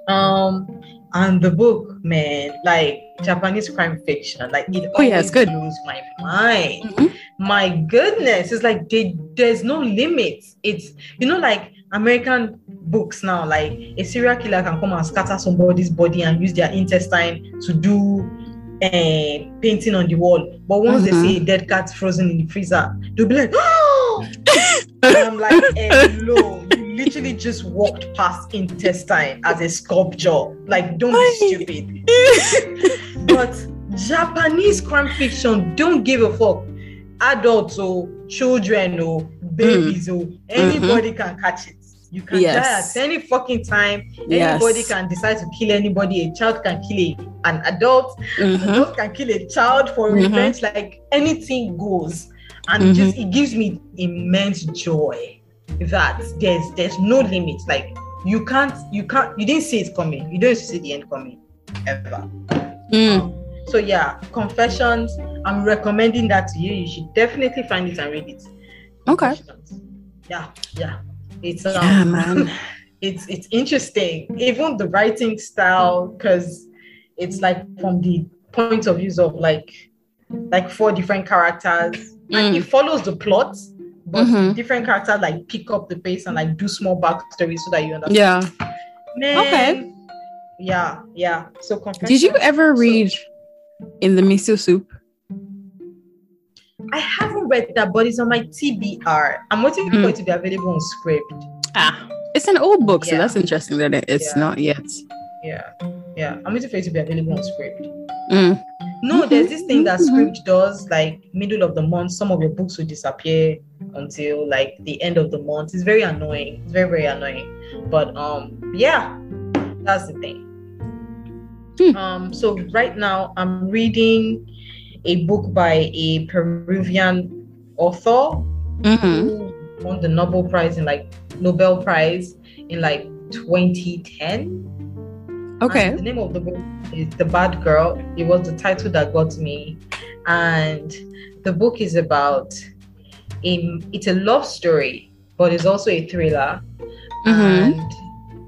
Um, and the book, man, like Japanese crime fiction, like it Oh, yeah, it's good. blows my mind Mhm. my goodness it's like they, there's no limits it's you know like american books now like a serial killer can come and scatter somebody's body and use their intestine to do uh, painting on the wall but once Mhm. they see a dead cat frozen in the freezer they'll be like oh and i'm like hello you literally just walked past intestine as a sculpture like don't be stupid but Japanese crime fiction don't give a fuck. Adults or children or babies or anybody can catch it. You can Yes. die at any fucking time. Yes. Anybody can decide to kill anybody. A child can kill a, an adult. An Mhm. adult can kill a child for Mhm. revenge. Like anything goes, and Mhm. just it gives me immense joy that there's there's no limit. Like you can't you can't you didn't see it coming. You don't see the end coming ever. Mm. So yeah, confessions. I'm recommending that to you. You should definitely find it and read it. Okay. Yeah, yeah. It's um, Yeah, man. it's it's interesting. Even the writing style, because it's like from the point of views of like like four different characters. And Mm. it follows the plot, but Mhm. different characters like pick up the pace and like do small backstories so that you understand. Yeah. Man, Okay. Yeah, yeah. So. Did you ever So- read in the miso soup? I haven't read that, but it's on my TBR. I'm waiting for Mm. it to be available on Scribd. Ah, it's an old book, so that's interesting that it's Yeah. not yet. Yeah, yeah. I'm waiting for it to be available on Scribd. Mm. No, Mhm, there's this thing that mhm. Scribd does. Like middle of the month, some of your books will disappear until like the end of the month. It's very annoying. It's very very annoying. But um, yeah, that's the thing. Hmm. Um, so right now I'm reading a book by a Peruvian author Mhm. who won the Nobel Prize in like Nobel Prize in like 2010. Okay. And the name of the book is The Bad Girl. It was the title that got me. And the book is about a it's a love story, but it's also a thriller. Mhm. And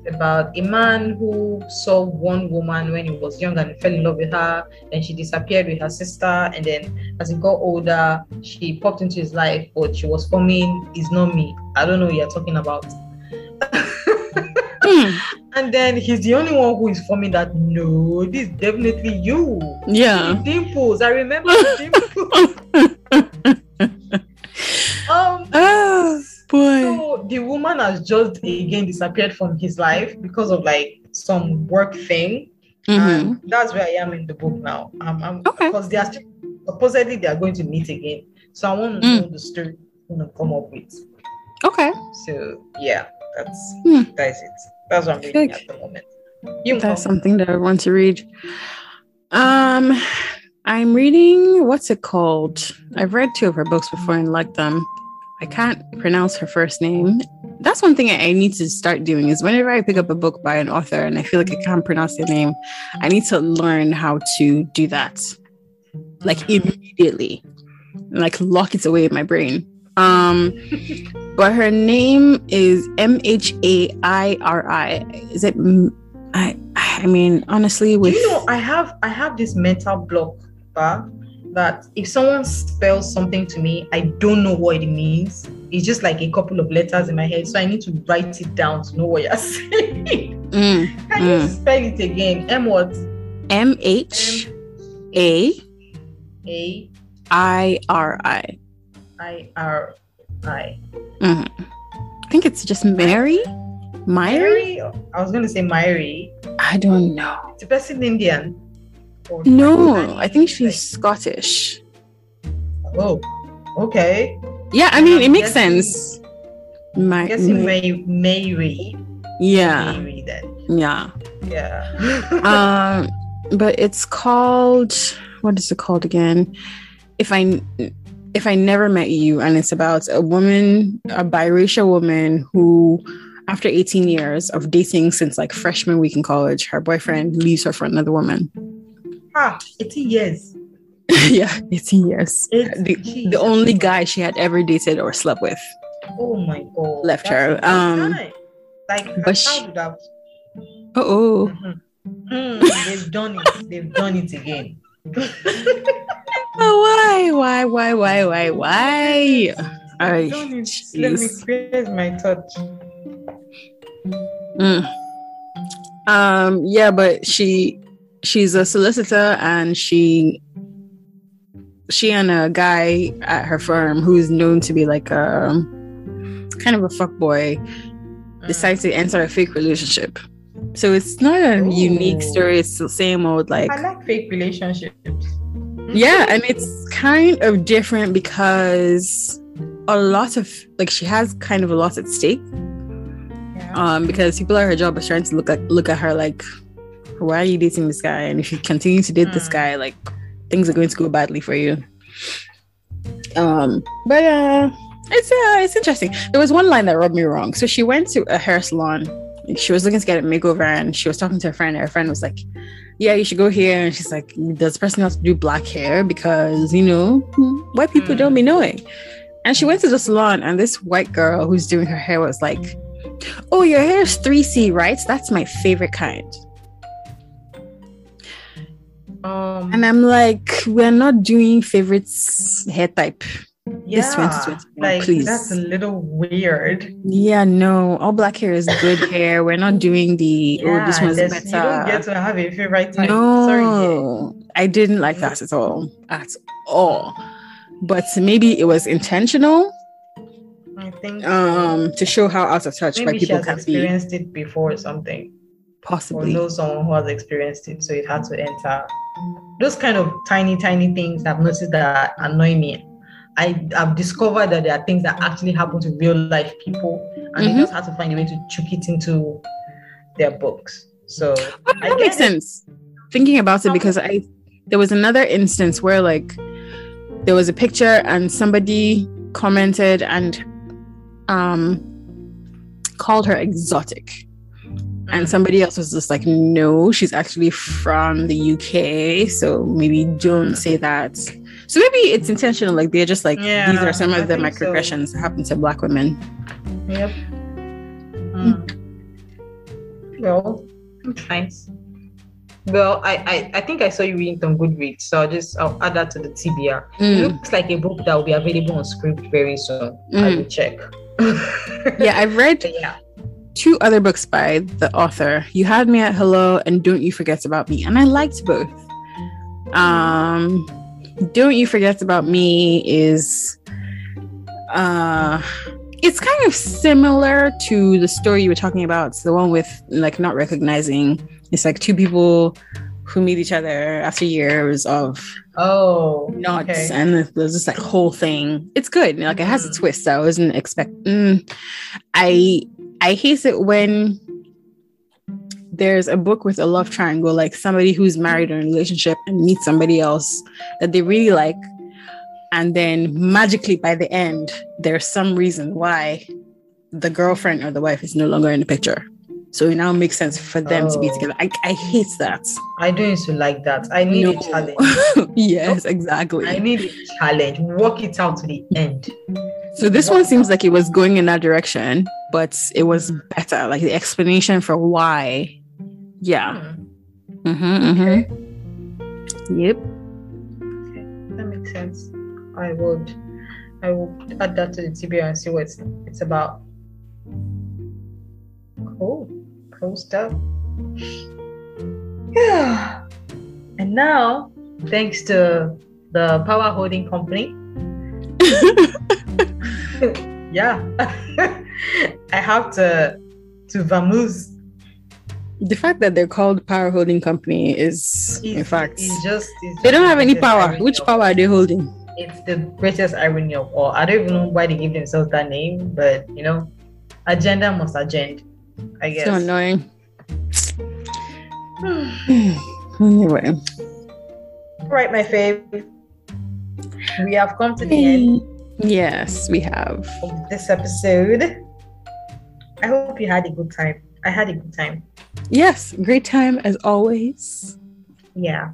about a man who saw one woman when he was young and fell in love with her. Then she disappeared with her sister. And then as he got older, she popped into his life, but she was forming is not me. I don't know what you're talking about. Mm. And then he's the only one who is forming that. No, this is definitely you. Yeah. The dimples. I remember the dimples. um. Oh boy. So the woman has just again disappeared from his life because of like some work thing, Mhm. and that's where I am in the book now. Um, I'm, Okay. because they are still supposedly they are going to meet again. So I want to Mm. know the story I'm gonna come up with. Okay. So yeah, that's Hmm. that's it. That's what I'm reading Good. at the moment. You That's something that I want to read. Um, I'm reading what's it called? I've read two of her books before and liked them. I can't pronounce her first name. That's one thing I I need to start doing is whenever I pick up a book by an author and I feel like I can't pronounce their name, I need to learn how to do that. Like immediately. Like lock it away in my brain. Um but her name is M H A I R I. Is it I I mean honestly with you know I have I have this mental block uh, that if someone spells something to me, I don't know what it means. It's just like a couple of letters in my head, so I need to write it down to know what you're saying. Mm, Can you Mm. spell it again? M what? M H A A I R I. I R I. Mhm. I think it's just Mary. Mary? Mary? I was gonna say Mary. I don't know. It's a person Indian. No, I think she's like- Scottish. Oh, okay. Yeah, I mean it I'm makes guessing- sense. My, I'm guessing May Mary. yeah, Mary then. yeah. Yeah. um but it's called what is it called again if i if i never met you and it's about a woman a biracial woman who after 18 years of dating since like freshman week in college her boyfriend leaves her for another woman ah, 18 years. yeah 18 years the, the only guy she had ever dated or slept with Oh my god. Left her, um, time. like but she- would have oh Mhm. Mm, they've done it. They've done it again. oh why why why why why why it. Let me create my touch. Mm. Um, yeah, but she she's a solicitor and she she and a guy at her firm who's known to be like a kind of a fuck boy Mm. decide to enter a fake relationship. So it's not a unique story, it's the same old like I like fake relationships. Yeah and it's kind of different because a lot of like she has kind of a lot at stake. Yeah. um because people at her job are trying to look at look at her like why are you dating this guy? And if you continue to date this Mm. guy like things are going to go badly for you. Um but uh it's uh it's interesting. There was one line that rubbed me wrong. So she went to a hair salon. She was looking to get a makeover and she was talking to her friend and her friend was like yeah you should go here. And she's like does the person have to do black hair? Because you know white people Mm. don't be knowing. And she went to the salon and this white girl who's doing her hair was like oh your hair is 3c right? That's my favorite kind. Um, and i'm like we're not doing favorites hair type yeah, this 2021, like please. that's a little weird. yeah no all black hair is good hair we're not doing the oh this one's there's- You don't get better to have a favorite type. Sorry. yeah. no i didn't like that at all at all but maybe it was intentional I think um to show how out of touch maybe white she people has can be experienced it before or something, or possibly knows someone who has experienced it, so it had to enter. Those kind of tiny, tiny things I've noticed that annoy me. I, I've discovered that there are things that actually happen to real life people, and Mhm. they just have to find a way to chuck it into their books. So Oh, that makes it. sense. Thinking about it because I there was another instance where like there was a picture and somebody commented and um called her exotic. And Mm. somebody else was just like, no, she's actually from the UK. So maybe don't say that. So maybe it's intentional. Like they're just like, Yeah, these are some I of the think so. microaggressions that happen to Black women. Yep. Mm. Well, nice. Well, I, I I think I saw you reading some Goodreads, so I'll just I'll add that to the TBR. It Mm. looks like a book that will be available on Scribd very soon. I Mm. will check. Yeah, I've read yeah. two other books by the author. You had me at hello and don't you forget about me, and I liked both. Um, don't you forget about me is uh it's kind of similar to the story you were talking about. It's the one with like not recognizing. It's like two people who meet each other after years of Oh, nods okay. and there's this like whole thing it's good like it has a Mhm. twist i wasn't expecting i i hate it when there's a book with a love triangle like somebody who's married in a relationship and meets somebody else that they really like and then magically by the end there's some reason why the girlfriend or the wife is no longer in the picture so it now makes sense for them to be Oh. together I, I hate that I don't used to like that. I need No. a challenge. yes exactly I need a challenge. Work it out to the end. So this one seems like it was going in that direction, but it was better. Like the explanation for why. Yeah. Hmm. Mm-hmm, Okay. Yep. Okay, that makes sense. I would, I will add that to the TBR and see what it's, it's about. Cool, cool stuff. Yeah. And now, thanks to the Power Holding Company, yeah, I have to to vamoose. The fact that they're called Power Holding Company is, in fact, it's just it's they don't have any power. Which power are they holding? It's the greatest irony of all. I don't even know why they give themselves that name, but you know, agenda must agenda. I guess. So annoying. anyway. All right, my fave. We have come to the end mm, Yes, we have. of this episode. I hope you had a good time. I had a good time. Yes, great time as always. Yeah.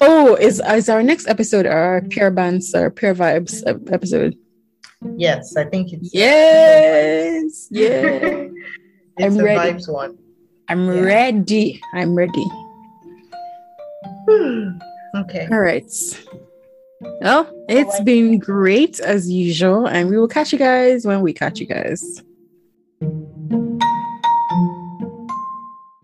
Oh, is is our next episode our pure bands or pure vibes episode? Yes, I think it's uh, Yes, yeah. it's I'm ready. vibes one. I'm Yeah. ready. I'm ready. okay. All right. Well, it's been great as usual, and we will catch you guys when we catch you guys.